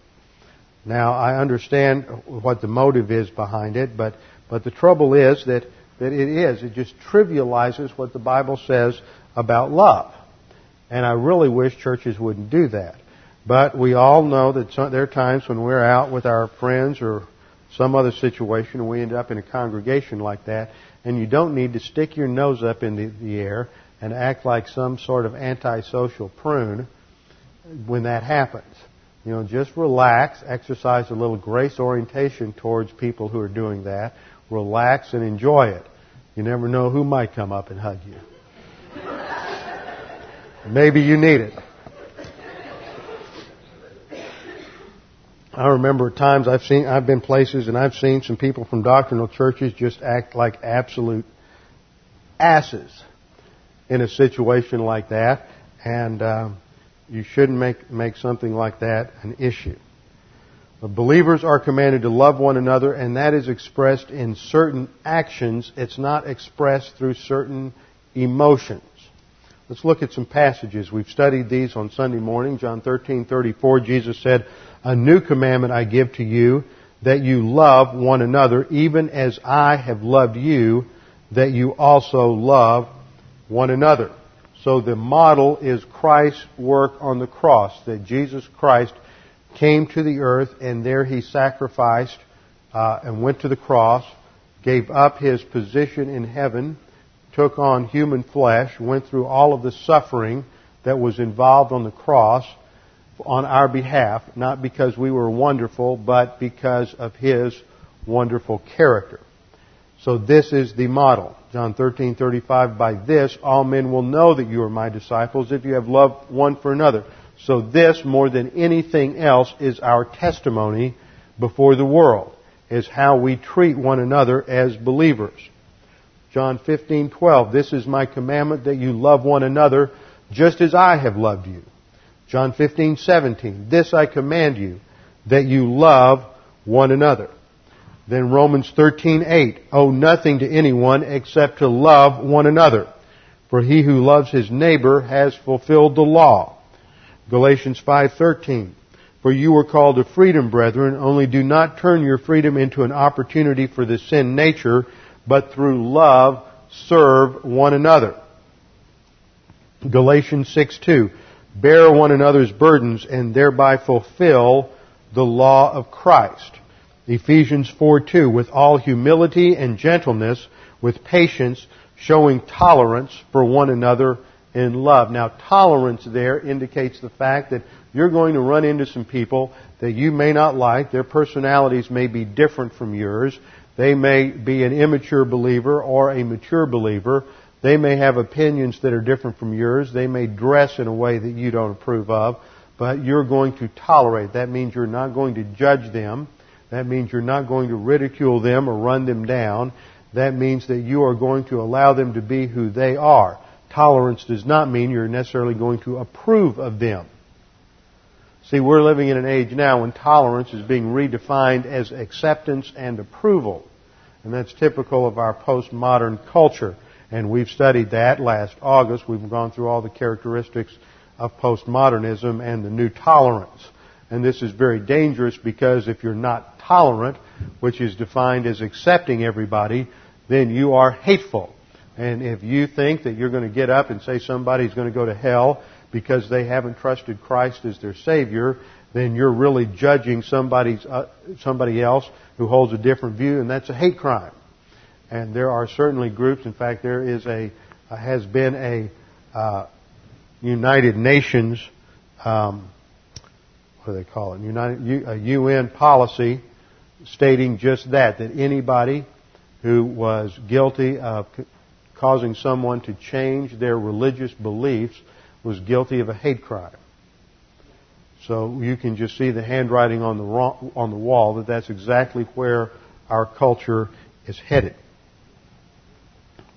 Now, I understand what the motive is behind it, but, but the trouble is that, that it is. It just trivializes what the Bible says about love. And I really wish churches wouldn't do that. But we all know that some, there are times when we're out with our friends or some other situation and we end up in a congregation like that and you don't need to stick your nose up in the, the air and act like some sort of antisocial prune when that happens. You know, just relax, exercise a little grace orientation towards people who are doing that. Relax and enjoy it. You never know who might come up and hug you. Maybe you need it. I remember times I've seen, I've been places and I've seen some people from doctrinal churches just act like absolute asses in a situation like that, and um, you shouldn't make make something like that an issue. Believers are commanded to love one another, and that is expressed in certain actions. It's not expressed through certain emotions. Let's look at some passages. We've studied these on Sunday morning. John 13:34 Jesus said, "A new commandment I give to you, that you love one another even as I have loved you, that you also love one another." So the model is Christ's work on the cross, that Jesus Christ came to the earth and there he sacrificed uh, and went to the cross, gave up his position in heaven, took on human flesh, went through all of the suffering that was involved on the cross on our behalf, not because we were wonderful, but because of his wonderful character. So this is the model. John 13:35 by this all men will know that you are my disciples if you have love one for another. So this more than anything else is our testimony before the world is how we treat one another as believers. John 15:12 This is my commandment that you love one another just as I have loved you. John 15:17 This I command you that you love one another. Then Romans 13:8 Owe nothing to anyone except to love one another. For he who loves his neighbor has fulfilled the law. Galatians 5:13 For you were called to freedom, brethren, only do not turn your freedom into an opportunity for the sin nature but through love serve one another. Galatians 6 2. Bear one another's burdens and thereby fulfill the law of Christ. Ephesians 4:2 with all humility and gentleness, with patience, showing tolerance for one another in love. Now, tolerance there indicates the fact that you're going to run into some people that you may not like. Their personalities may be different from yours. They may be an immature believer or a mature believer. They may have opinions that are different from yours. They may dress in a way that you don't approve of, but you're going to tolerate. That means you're not going to judge them. That means you're not going to ridicule them or run them down. That means that you are going to allow them to be who they are. Tolerance does not mean you're necessarily going to approve of them. See, we're living in an age now when tolerance is being redefined as acceptance and approval. And that's typical of our postmodern culture. And we've studied that last August. We've gone through all the characteristics of postmodernism and the new tolerance. And this is very dangerous because if you're not tolerant, which is defined as accepting everybody, then you are hateful. And if you think that you're going to get up and say somebody's going to go to hell because they haven't trusted Christ as their Savior, then you're really judging somebody's, uh, somebody else who holds a different view, and that's a hate crime. And there are certainly groups. In fact, there is a uh, has been a uh, United Nations um, what do they call it? United, a UN policy stating just that that anybody who was guilty of causing someone to change their religious beliefs was guilty of a hate crime. So you can just see the handwriting on the on the wall that that's exactly where our culture is headed.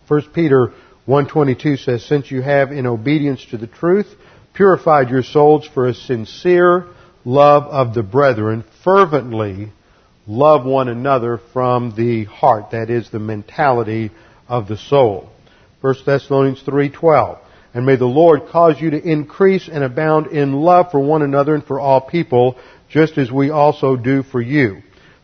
1 Peter 1:22 says, "Since you have in obedience to the truth purified your souls for a sincere love of the brethren, fervently love one another from the heart, that is the mentality of the soul." 1 Thessalonians 3:12. And may the Lord cause you to increase and abound in love for one another and for all people, just as we also do for you.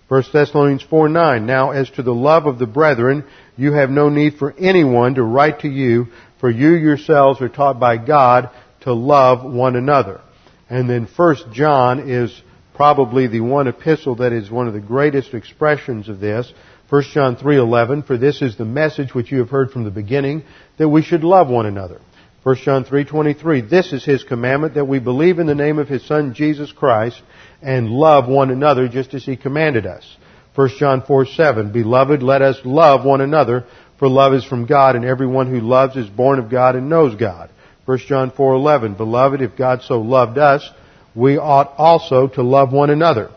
1 Thessalonians 4:9. Now as to the love of the brethren, you have no need for anyone to write to you, for you yourselves are taught by God to love one another. And then 1 John is probably the one epistle that is one of the greatest expressions of this. 1 John 3:11 For this is the message which you have heard from the beginning that we should love one another. 1 John 3:23 This is his commandment that we believe in the name of his son Jesus Christ and love one another just as he commanded us. 1 John 4:7 Beloved let us love one another for love is from God and everyone who loves is born of God and knows God. 1 John 4:11 Beloved if God so loved us we ought also to love one another.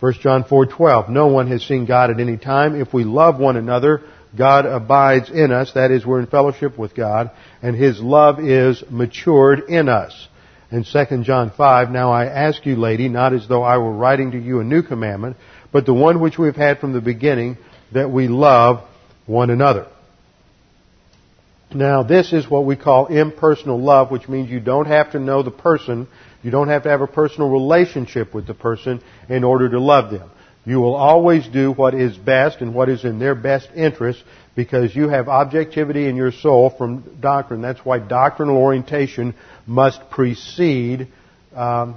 1 John 4:12 No one has seen God at any time. If we love one another, God abides in us. That is, we're in fellowship with God, and His love is matured in us. In 2 John 5, Now I ask you, lady, not as though I were writing to you a new commandment, but the one which we have had from the beginning, that we love one another. Now, this is what we call impersonal love, which means you don't have to know the person you don't have to have a personal relationship with the person in order to love them. You will always do what is best and what is in their best interest because you have objectivity in your soul from doctrine. That's why doctrinal orientation must precede um,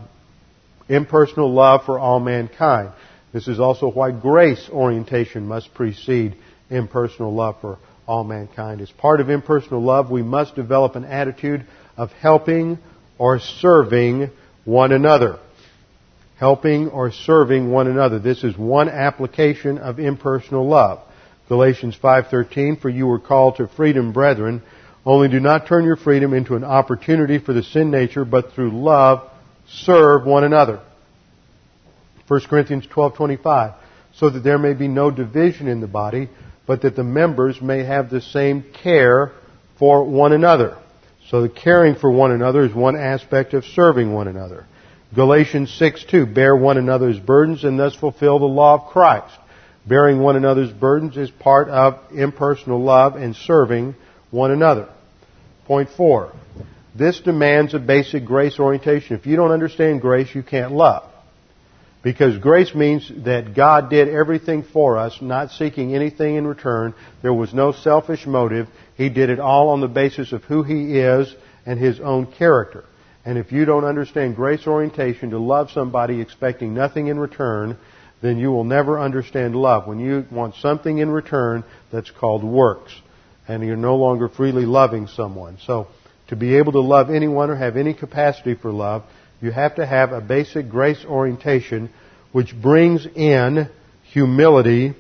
impersonal love for all mankind. This is also why grace orientation must precede impersonal love for all mankind. As part of impersonal love, we must develop an attitude of helping or serving one another. Helping or serving one another. This is one application of impersonal love. Galatians 5:13 for you were called to freedom brethren only do not turn your freedom into an opportunity for the sin nature but through love serve one another. 1 Corinthians 12:25 so that there may be no division in the body but that the members may have the same care for one another. So the caring for one another is one aspect of serving one another. Galatians 6, 2, bear one another's burdens and thus fulfill the law of Christ. Bearing one another's burdens is part of impersonal love and serving one another. Point four. This demands a basic grace orientation. If you don't understand grace, you can't love. Because grace means that God did everything for us, not seeking anything in return. There was no selfish motive. He did it all on the basis of who He is and His own character. And if you don't understand grace orientation to love somebody expecting nothing in return, then you will never understand love. When you want something in return, that's called works. And you're no longer freely loving someone. So, to be able to love anyone or have any capacity for love, you have to have a basic grace orientation which brings in humility,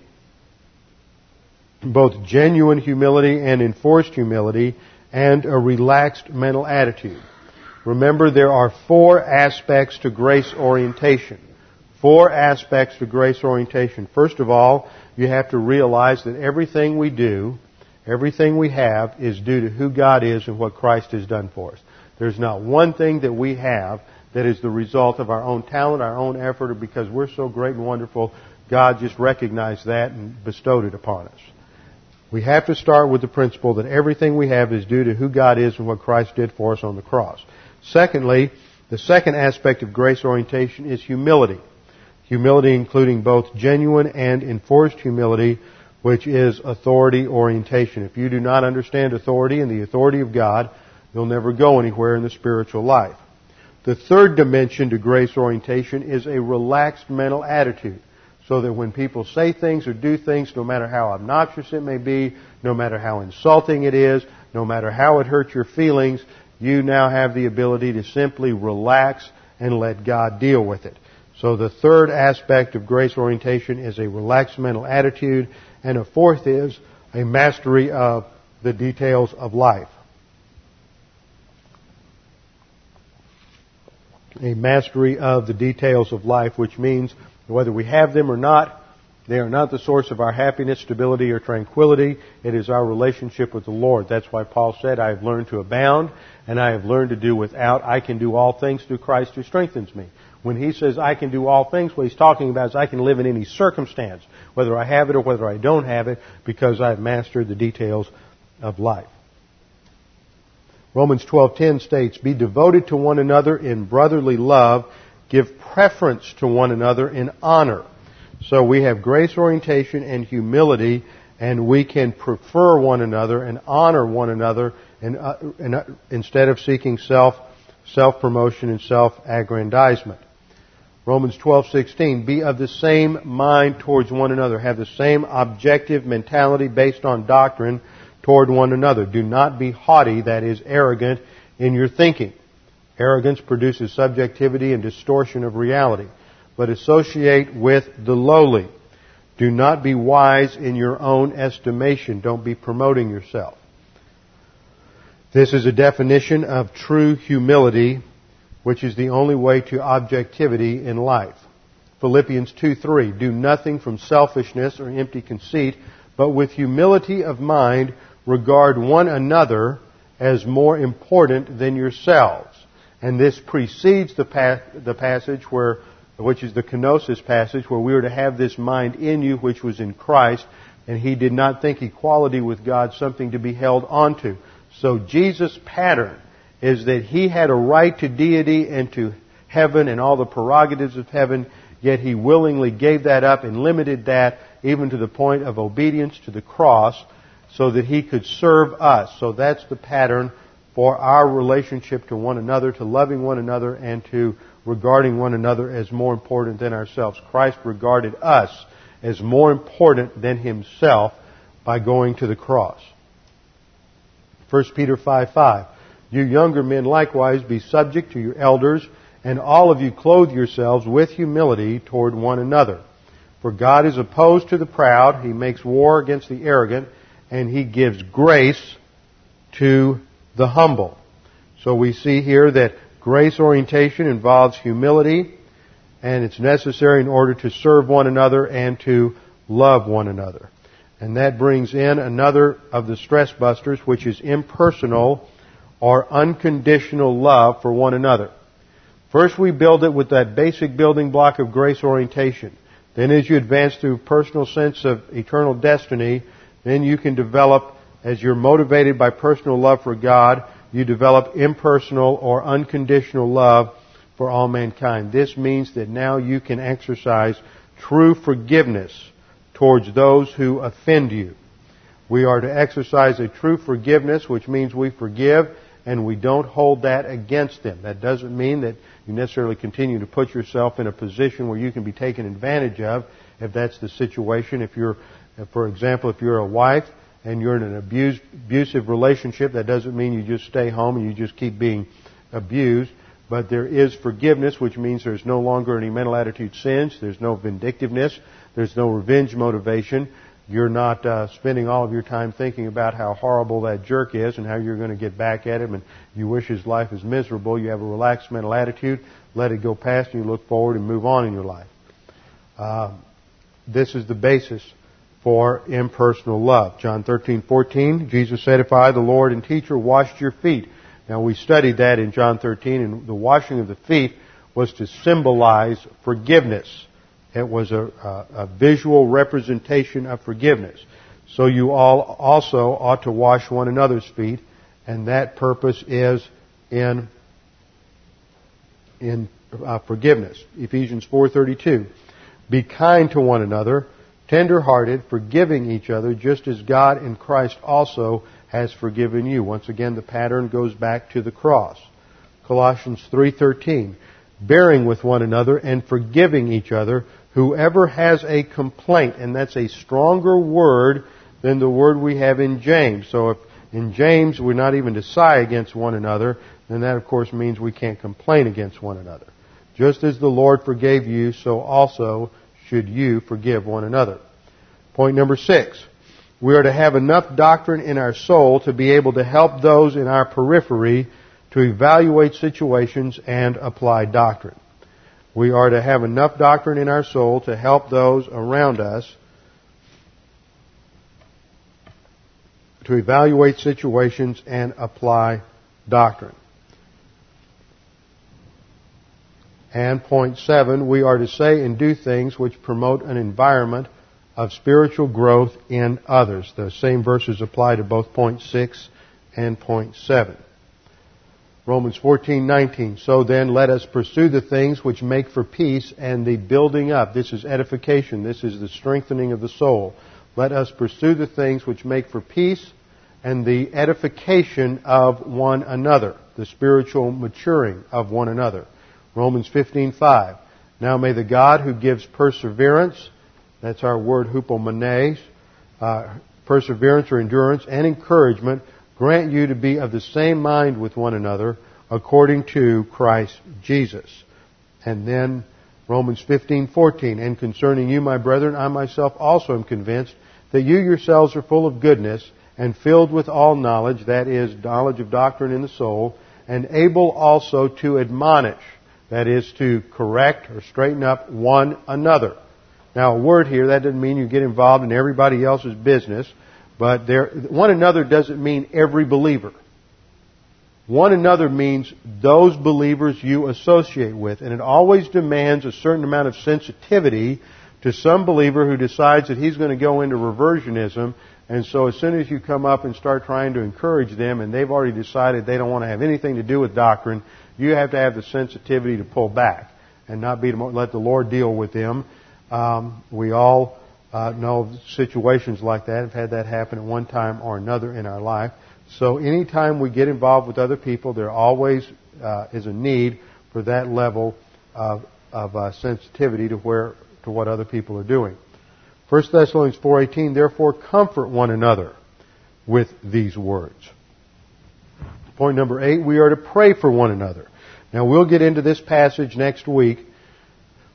both genuine humility and enforced humility, and a relaxed mental attitude. Remember, there are four aspects to grace orientation. Four aspects to grace orientation. First of all, you have to realize that everything we do, everything we have, is due to who God is and what Christ has done for us. There's not one thing that we have that is the result of our own talent, our own effort, or because we're so great and wonderful, God just recognized that and bestowed it upon us. We have to start with the principle that everything we have is due to who God is and what Christ did for us on the cross. Secondly, the second aspect of grace orientation is humility. Humility including both genuine and enforced humility, which is authority orientation. If you do not understand authority and the authority of God, you'll never go anywhere in the spiritual life. The third dimension to grace orientation is a relaxed mental attitude. So that when people say things or do things, no matter how obnoxious it may be, no matter how insulting it is, no matter how it hurts your feelings, you now have the ability to simply relax and let God deal with it. So the third aspect of grace orientation is a relaxed mental attitude, and a fourth is a mastery of the details of life. A mastery of the details of life, which means whether we have them or not, they are not the source of our happiness, stability, or tranquility. It is our relationship with the Lord. That's why Paul said, I have learned to abound, and I have learned to do without. I can do all things through Christ who strengthens me. When he says I can do all things, what he's talking about is I can live in any circumstance, whether I have it or whether I don't have it, because I've mastered the details of life. Romans 12:10 states, "Be devoted to one another in brotherly love, give preference to one another in honor." So we have grace orientation and humility, and we can prefer one another and honor one another and, uh, and, uh, instead of seeking self self promotion and self aggrandizement. Romans 12:16 be of the same mind towards one another have the same objective mentality based on doctrine toward one another do not be haughty that is arrogant in your thinking arrogance produces subjectivity and distortion of reality but associate with the lowly. Do not be wise in your own estimation. Don't be promoting yourself. This is a definition of true humility, which is the only way to objectivity in life. Philippians 2:3 Do nothing from selfishness or empty conceit, but with humility of mind regard one another as more important than yourselves. And this precedes the, pa- the passage where which is the kenosis passage, where we are to have this mind in you which was in Christ, and he did not think equality with God something to be held onto. So Jesus' pattern is that he had a right to deity and to heaven and all the prerogatives of heaven, yet he willingly gave that up and limited that even to the point of obedience to the cross so that he could serve us. So that's the pattern for our relationship to one another, to loving one another, and to regarding one another as more important than ourselves. Christ regarded us as more important than himself by going to the cross. 1 Peter 5 5. You younger men likewise be subject to your elders, and all of you clothe yourselves with humility toward one another. For God is opposed to the proud, he makes war against the arrogant, and he gives grace to the humble. So we see here that Grace orientation involves humility, and it's necessary in order to serve one another and to love one another. And that brings in another of the stress busters, which is impersonal or unconditional love for one another. First we build it with that basic building block of grace orientation. Then as you advance through personal sense of eternal destiny, then you can develop, as you're motivated by personal love for God, you develop impersonal or unconditional love for all mankind. This means that now you can exercise true forgiveness towards those who offend you. We are to exercise a true forgiveness, which means we forgive and we don't hold that against them. That doesn't mean that you necessarily continue to put yourself in a position where you can be taken advantage of if that's the situation. If you're, for example, if you're a wife and you're in an abused, abusive relationship, that doesn't mean you just stay home and you just keep being abused. But there is forgiveness, which means there's no longer any mental attitude sins. There's no vindictiveness. There's no revenge motivation. You're not uh, spending all of your time thinking about how horrible that jerk is and how you're going to get back at him and you wish his life is miserable. You have a relaxed mental attitude. Let it go past and you look forward and move on in your life. Uh, this is the basis for impersonal love. John 13:14, Jesus said, "If I, the Lord and teacher, washed your feet." Now we studied that in John 13, and the washing of the feet was to symbolize forgiveness. It was a, a, a visual representation of forgiveness. So you all also ought to wash one another's feet, and that purpose is in in uh, forgiveness. Ephesians 4:32. Be kind to one another, tender-hearted, forgiving each other, just as God in Christ also has forgiven you. Once again, the pattern goes back to the cross. Colossians 3:13. Bearing with one another and forgiving each other, whoever has a complaint, and that's a stronger word than the word we have in James. So if in James we're not even to sigh against one another, then that of course means we can't complain against one another. Just as the Lord forgave you, so also should you forgive one another. Point number six. We are to have enough doctrine in our soul to be able to help those in our periphery to evaluate situations and apply doctrine. We are to have enough doctrine in our soul to help those around us to evaluate situations and apply doctrine. And point seven, we are to say and do things which promote an environment of spiritual growth in others. The same verses apply to both point six and point seven. Romans 14:19 So then let us pursue the things which make for peace and the building up this is edification this is the strengthening of the soul let us pursue the things which make for peace and the edification of one another the spiritual maturing of one another Romans 15:5. Now may the God who gives perseverance, that's our word hupomenes, uh, perseverance or endurance and encouragement, grant you to be of the same mind with one another according to Christ Jesus. And then Romans 15:14, and concerning you, my brethren, I myself also am convinced that you yourselves are full of goodness and filled with all knowledge, that is, knowledge of doctrine in the soul, and able also to admonish. That is to correct or straighten up one another. Now, a word here, that doesn't mean you get involved in everybody else's business, but there, one another doesn't mean every believer. One another means those believers you associate with, and it always demands a certain amount of sensitivity to some believer who decides that he's going to go into reversionism, and so as soon as you come up and start trying to encourage them, and they've already decided they don't want to have anything to do with doctrine, you have to have the sensitivity to pull back and not be let the Lord deal with them. Um, we all uh, know situations like that. Have had that happen at one time or another in our life. So anytime we get involved with other people, there always uh, is a need for that level of, of uh, sensitivity to where to what other people are doing. 1 Thessalonians 4:18 Therefore comfort one another with these words. Point number eight, we are to pray for one another. Now we'll get into this passage next week,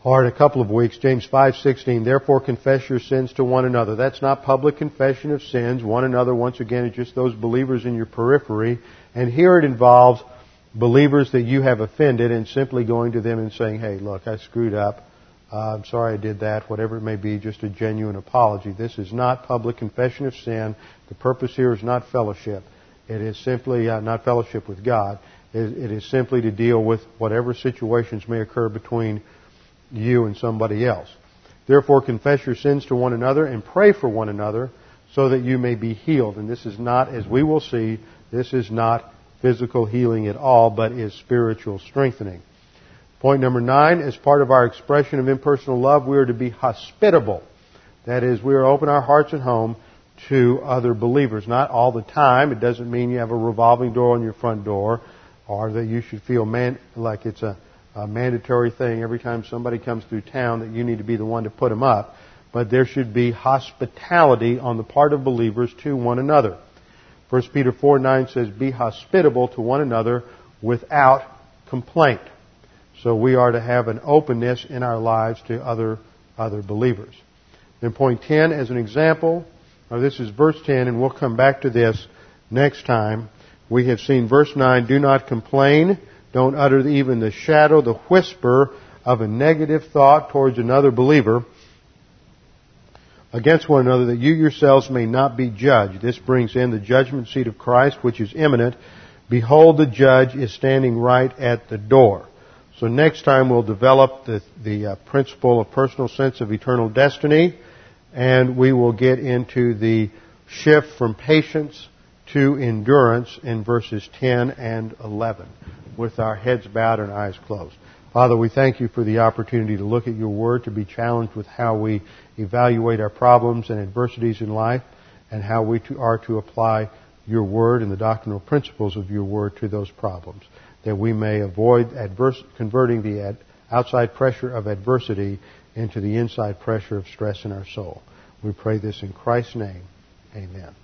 or in a couple of weeks, James 5:16. Therefore confess your sins to one another. That's not public confession of sins. One another, once again, is just those believers in your periphery. And here it involves believers that you have offended and simply going to them and saying, hey, look, I screwed up. Uh, I'm sorry I did that, whatever it may be, just a genuine apology. This is not public confession of sin. The purpose here is not fellowship. It is simply uh, not fellowship with God. It, it is simply to deal with whatever situations may occur between you and somebody else. Therefore, confess your sins to one another and pray for one another so that you may be healed. And this is not, as we will see, this is not physical healing at all, but is spiritual strengthening. Point number nine, as part of our expression of impersonal love, we are to be hospitable. That is, we are to open our hearts and home to other believers. Not all the time. It doesn't mean you have a revolving door on your front door or that you should feel man- like it's a, a mandatory thing every time somebody comes through town that you need to be the one to put them up. But there should be hospitality on the part of believers to one another. 1 Peter 4 9 says, Be hospitable to one another without complaint. So we are to have an openness in our lives to other, other believers. Then point 10 as an example, now this is verse 10 and we'll come back to this next time. We have seen verse 9, do not complain, don't utter even the shadow, the whisper of a negative thought towards another believer against one another that you yourselves may not be judged. This brings in the judgment seat of Christ which is imminent. Behold, the judge is standing right at the door. So next time we'll develop the, the uh, principle of personal sense of eternal destiny and we will get into the shift from patience to endurance in verses 10 and 11 with our heads bowed and eyes closed. Father, we thank you for the opportunity to look at your word, to be challenged with how we evaluate our problems and adversities in life, and how we are to apply your word and the doctrinal principles of your word to those problems, that we may avoid adverse, converting the outside pressure of adversity into the inside pressure of stress in our soul. We pray this in Christ's name. Amen.